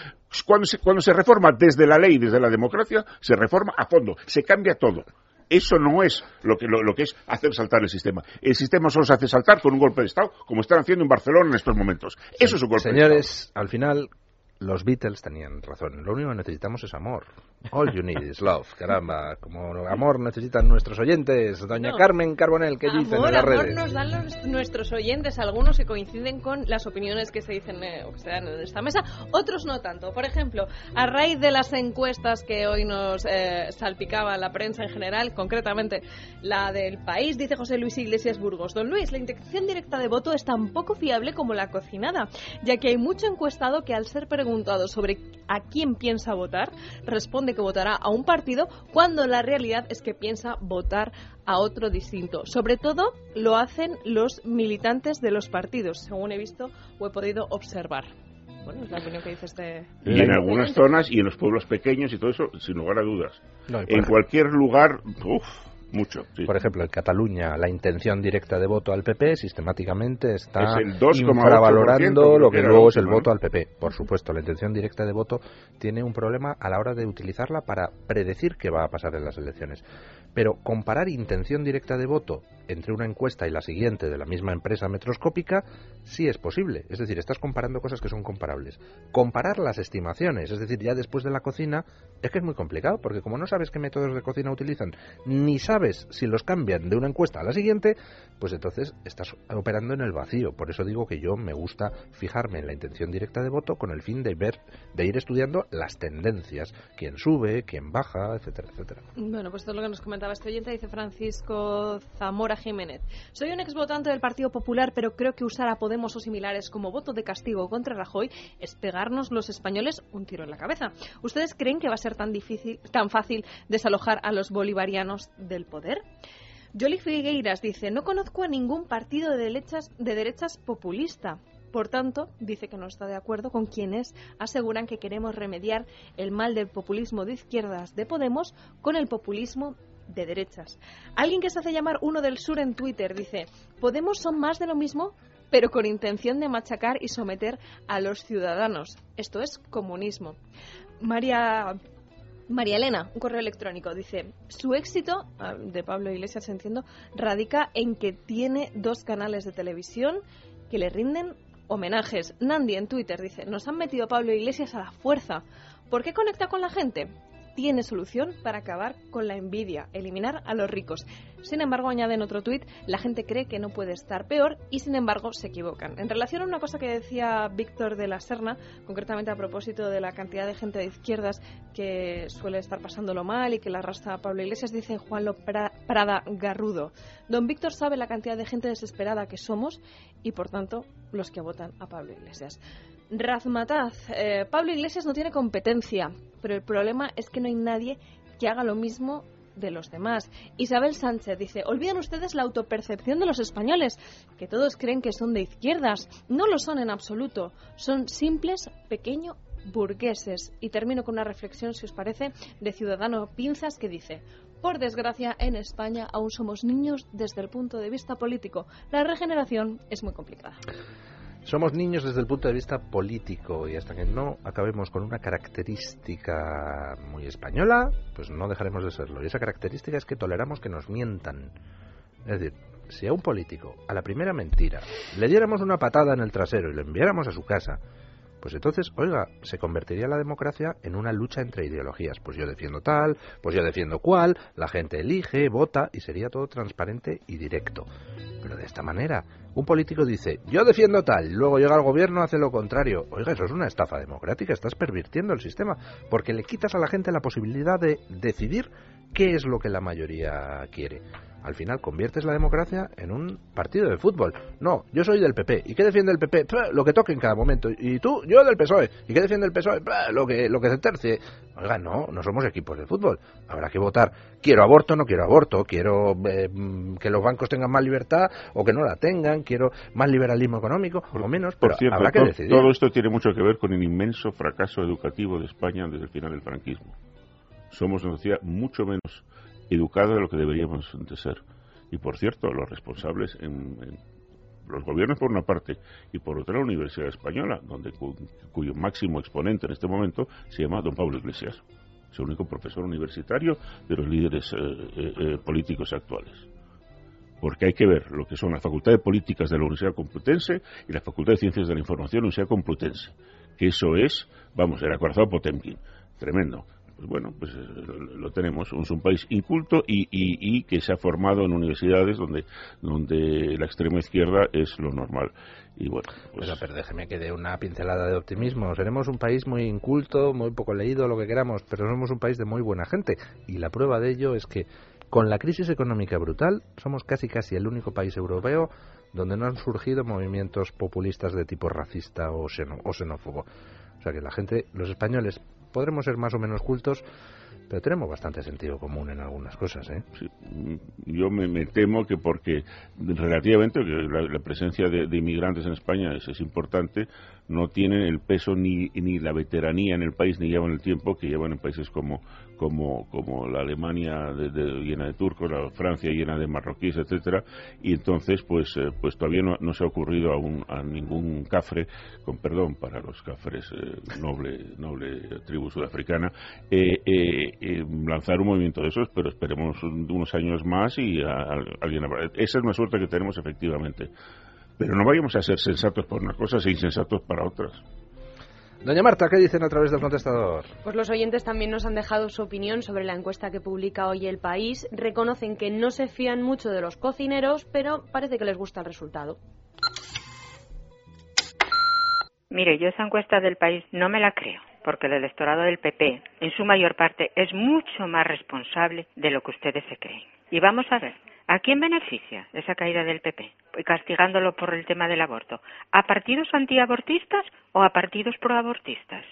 cuando, se, cuando se reforma desde la ley, desde la democracia, se reforma a fondo, se cambia todo. Eso no es lo que, lo, que es hacer saltar el sistema. El sistema solo se hace saltar con un golpe de Estado, como están haciendo en Barcelona en estos momentos. Eso es un golpe
de Estado.
Señores,
al final, los Beatles tenían razón. Lo único que necesitamos es amor. All you need is love. Caramba, como amor necesitan nuestros oyentes. Doña Carmen Carbonel, ¿qué dicen en las
amor
redes?
nos dan los- nuestros oyentes, algunos que coinciden con las opiniones que se dicen eh, o que se dan en esta mesa, otros no tanto. Por ejemplo, a raíz de las encuestas que hoy nos eh, salpicaba la prensa en general, concretamente la del país, dice José Luis Iglesias Burgos. Don Luis, la intención directa de voto es tan poco fiable como la cocinada, ya que hay mucho encuestado que al ser preguntado sobre a quién piensa votar, responde que votará a un partido cuando la realidad es que piensa votar a otro distinto. Sobre todo lo hacen los militantes de los partidos, según he visto o he podido observar. Bueno, es la opinión que dice este...
Y en algunas zonas y en los pueblos pequeños y todo eso, sin lugar a dudas.
No,
en
ejemplo-
cualquier lugar, uff, mucho. sí.
Por ejemplo, en Cataluña, la intención directa de voto al PP sistemáticamente está
Es el 2,8%,
infravalorando lo
que
luego es el voto al PP. Por supuesto, la intención directa de voto tiene un problema a la hora de utilizarla para predecir qué va a pasar en las elecciones. Pero comparar intención directa de voto entre una encuesta y la siguiente de la misma empresa metroscópica sí es posible. Es decir, estás comparando cosas que son comparables. Comparar las estimaciones, es decir, ya después de la cocina, es que es muy complicado, porque como no sabes qué métodos de cocina utilizan, ni sabes si los cambian de una encuesta a la siguiente, pues entonces estás operando en el vacío. Por eso digo que yo me gusta fijarme en la intención directa de voto con el fin de ver, de ir estudiando las tendencias, quién sube, quién baja, etcétera, etcétera.
Bueno, pues es lo que nos comentaba este dice Francisco Zamora Jiménez. Soy un exvotante del Partido Popular, pero creo que usar a Podemos o similares como voto de castigo contra Rajoy es pegarnos los españoles un tiro en la cabeza. ¿Ustedes creen que va a ser tan difícil, tan fácil desalojar a los bolivarianos del poder? Yoli Figueiras dice, no conozco a ningún partido de derechas, de derechas populista. Por tanto, dice que no está de acuerdo con quienes aseguran que queremos remediar el mal del populismo de izquierdas de Podemos con el populismo de derechas. Alguien que se hace llamar uno del sur en Twitter dice, Podemos son más de lo mismo, pero con intención de machacar y someter a los ciudadanos. Esto es comunismo. María María Elena, un correo electrónico, dice, su éxito, ah, de Pablo Iglesias entiendo, radica en que tiene dos canales de televisión que le rinden homenajes. Nandi en Twitter dice, nos han metido Pablo Iglesias a la fuerza. ¿Por qué conecta con la gente? Tiene solución para acabar con la envidia, eliminar a los ricos. Sin embargo, añade en otro tuit, la gente cree que no puede estar peor y sin embargo se equivocan. En relación a una cosa que decía Víctor de la Serna, concretamente a propósito de la cantidad de gente de izquierdas que suele estar pasándolo mal y que la arrastra Pablo Iglesias, dice Juanlo Pra- Prada Garrudo. Don Víctor sabe la cantidad de gente desesperada que somos y por tanto los que votan a Pablo Iglesias. Razmataz, eh, Pablo Iglesias no tiene competencia, pero el problema es que no hay nadie que haga lo mismo de los demás. Isabel Sánchez dice, olvidan ustedes la autopercepción de los españoles, que todos creen que son de izquierdas. No lo son en absoluto, son simples, pequeños burgueses. Y termino con una reflexión, si os parece, de Ciudadano Pinzas que dice, por desgracia, en España aún somos niños desde el punto de vista político. La regeneración es muy complicada.
Somos niños desde el punto de vista político y hasta que no acabemos con una característica muy española, pues no dejaremos de serlo. Y esa característica es que toleramos que nos mientan. Es decir, si a un político, a la primera mentira, le diéramos una patada en el trasero y le enviáramos a su casa, Pues entonces, oiga, se convertiría la democracia en una lucha entre ideologías. Pues yo defiendo tal, pues yo defiendo cual, la gente elige, vota y sería todo transparente y directo. Pero de esta manera, un político dice, yo defiendo tal, luego llega al gobierno, hace lo contrario. Oiga, eso es una estafa democrática, estás pervirtiendo el sistema, porque le quitas a la gente la posibilidad de decidir qué es lo que la mayoría quiere al final conviertes la democracia en un partido de fútbol. No, yo soy del PP. ¿Y qué defiende el PP? lo que toque en cada momento. Y tú, yo del PSOE. ¿Y qué defiende el PSOE? lo que, lo que se tercie. Oiga, no, no somos equipos de fútbol. Habrá que votar. Quiero aborto, no quiero aborto. Quiero eh, que los bancos tengan más libertad o que no la tengan. Quiero más liberalismo económico o menos. Pero
Por cierto,
habrá que decidir.
todo esto tiene mucho que ver con el inmenso fracaso educativo de España desde el final del franquismo. Somos una sociedad mucho menos educada de lo que deberíamos de ser. Y por cierto, los responsables en, en los gobiernos por una parte y por otra la Universidad Española, donde cu- cuyo máximo exponente en este momento se llama don Pablo Iglesias. Es el único profesor universitario de los líderes eh, eh, eh, políticos actuales. Porque hay que ver lo que son la Facultad de Políticas de la Universidad Complutense y la Facultad de Ciencias de la Información de la Universidad Complutense. Que eso es, vamos, el acorazado Potemkin. Tremendo. Pues bueno, pues eh, lo, tenemos. Es un país inculto y, y- y que se ha formado en universidades donde, donde la extrema izquierda es lo normal. Y bueno, pues
Oiga, pero déjeme que dé una pincelada de optimismo. Seremos un país muy inculto, muy poco leído, lo que queramos, pero somos un país de muy buena gente. Y la prueba de ello es que con la crisis económica brutal somos casi casi el único país europeo donde no han surgido movimientos populistas de tipo racista o, xenófobo. O sea que la gente, los españoles, podremos ser más o menos cultos, pero tenemos bastante sentido común en algunas cosas, ¿eh?
yo me, temo que porque relativamente la, la presencia de, de inmigrantes en España es, es importante, no tienen el peso ni, ni la veteranía en el país, ni llevan el tiempo que llevan en países como, como, como la Alemania de- llena de turcos, la Francia llena de marroquíes, etcétera, y entonces pues, eh, pues todavía no, se ha ocurrido a, un- a ningún cafre, con perdón para los cafres eh, noble, noble tribu sudafricana, eh, eh, lanzar un movimiento de esos, pero esperemos un- unos años más y alguien habrá- Esa es una suerte que tenemos efectivamente. Pero no vayamos a ser sensatos para unas cosas e insensatos para otras.
Doña Marta, ¿qué dicen a través del contestador?
Pues los oyentes también nos han dejado su opinión sobre la encuesta que publica hoy El País. Reconocen que no se fían mucho de los cocineros, pero parece que les gusta el resultado.
Mire, yo esa encuesta del país no me la creo, porque el electorado del PP, en su mayor parte, es mucho más responsable de lo que ustedes se creen. Y vamos a ver, ¿a quién beneficia esa caída del PP? Castigándolo por el tema del aborto. ¿A partidos antiabortistas o a partidos proabortistas?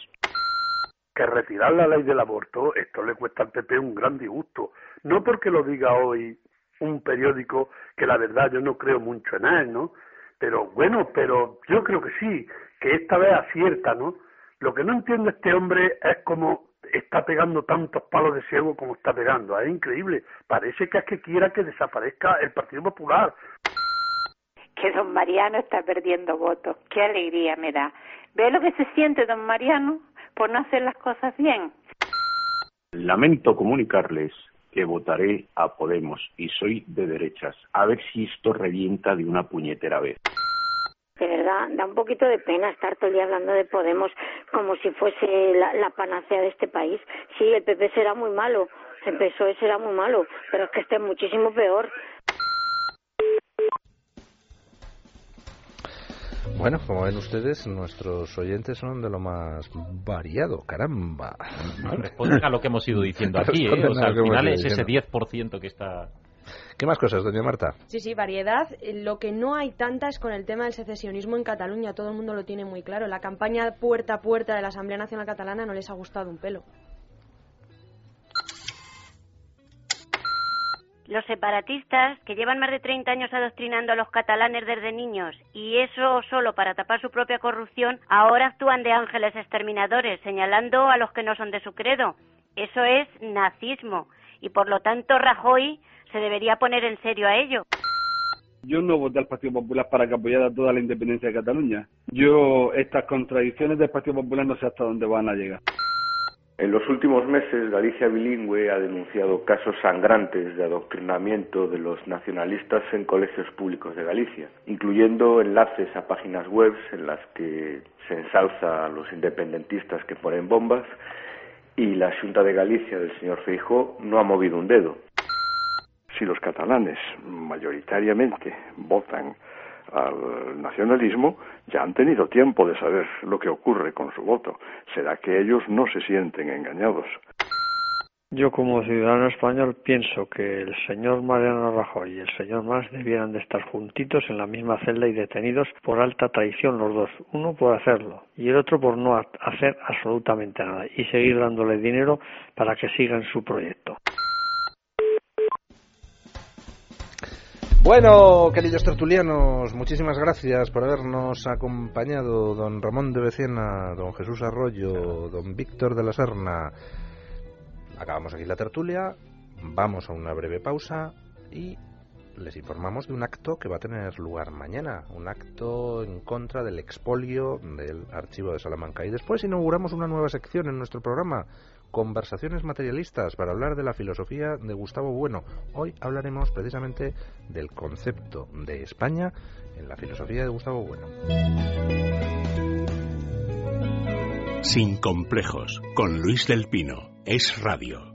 que retirar la ley del aborto, esto le cuesta al PP un gran disgusto. No porque lo diga hoy un periódico que la verdad yo no creo mucho en él, ¿no? Pero bueno, pero yo creo que sí, que esta vez acierta, ¿no? Lo que no entiende este hombre es cómo está pegando tantos palos de ciego como está pegando. Es increíble. Parece que es que quiera que desaparezca el Partido Popular.
que don Mariano está perdiendo votos. Qué alegría me da. ¿Ve lo que se siente don Mariano por no hacer las cosas bien?
Lamento comunicarles que votaré a Podemos y soy de derechas. A ver si esto revienta de una puñetera vez.
De verdad, da un poquito de pena estar todo el día hablando de Podemos como si fuese la, la panacea de este país. Sí, el PP será muy malo, el PSOE será muy malo, pero es que este es muchísimo peor.
Bueno, como ven ustedes, nuestros oyentes son de lo más variado, caramba.
Responden a lo que hemos ido diciendo *laughs* aquí, ¿eh? O sea, al final es ese
diciendo.
10% que está...
¿Qué más cosas, doña Marta?
Sí, sí, variedad. Eh, Lo que no hay tanta es con el tema del secesionismo en Cataluña. Todo el mundo lo tiene muy claro. La campaña puerta a puerta de la Asamblea Nacional Catalana no les ha gustado un pelo.
Los separatistas, que llevan más de 30 años adoctrinando a los catalanes desde niños, y eso solo para tapar su propia corrupción, ahora actúan de ángeles exterminadores, señalando a los que no son de su credo. Eso es nazismo, y por lo tanto Rajoy se debería poner en serio a ello.
Yo no voté al Partido Popular para que apoyara toda la independencia de Cataluña. Yo, estas contradicciones del Partido Popular no sé hasta dónde van a llegar.
En los últimos meses, Galicia Bilingüe ha denunciado casos sangrantes de adoctrinamiento de los nacionalistas en colegios públicos de Galicia, incluyendo enlaces a páginas web en las que se ensalza a los independentistas que ponen bombas y la Junta de Galicia del señor Feijó no ha movido un dedo.
Si los catalanes mayoritariamente votan al nacionalismo, ya han tenido tiempo de saber lo que ocurre con su voto. Será que ellos no se sienten engañados.
Yo como ciudadano español pienso que el señor Mariano Rajoy y el señor Mas debieran de estar juntitos en la misma celda y detenidos por alta traición los dos, uno por hacerlo y el otro por no hacer absolutamente nada y seguir dándole dinero para que sigan su proyecto.
Bueno, queridos tertulianos, muchísimas gracias por habernos acompañado, don Ramón de Becena, don Jesús Arroyo, don Víctor de la Serna. Acabamos aquí la tertulia, vamos a una breve pausa y les informamos de un acto que va a tener lugar mañana, un acto en contra del expolio del archivo de Salamanca. Y después inauguramos una nueva sección en nuestro programa, Conversaciones materialistas, para hablar de la filosofía de Gustavo Bueno. Hoy hablaremos precisamente del concepto de España en la filosofía de Gustavo Bueno.
Sin complejos, con Luis del Pino, es radio.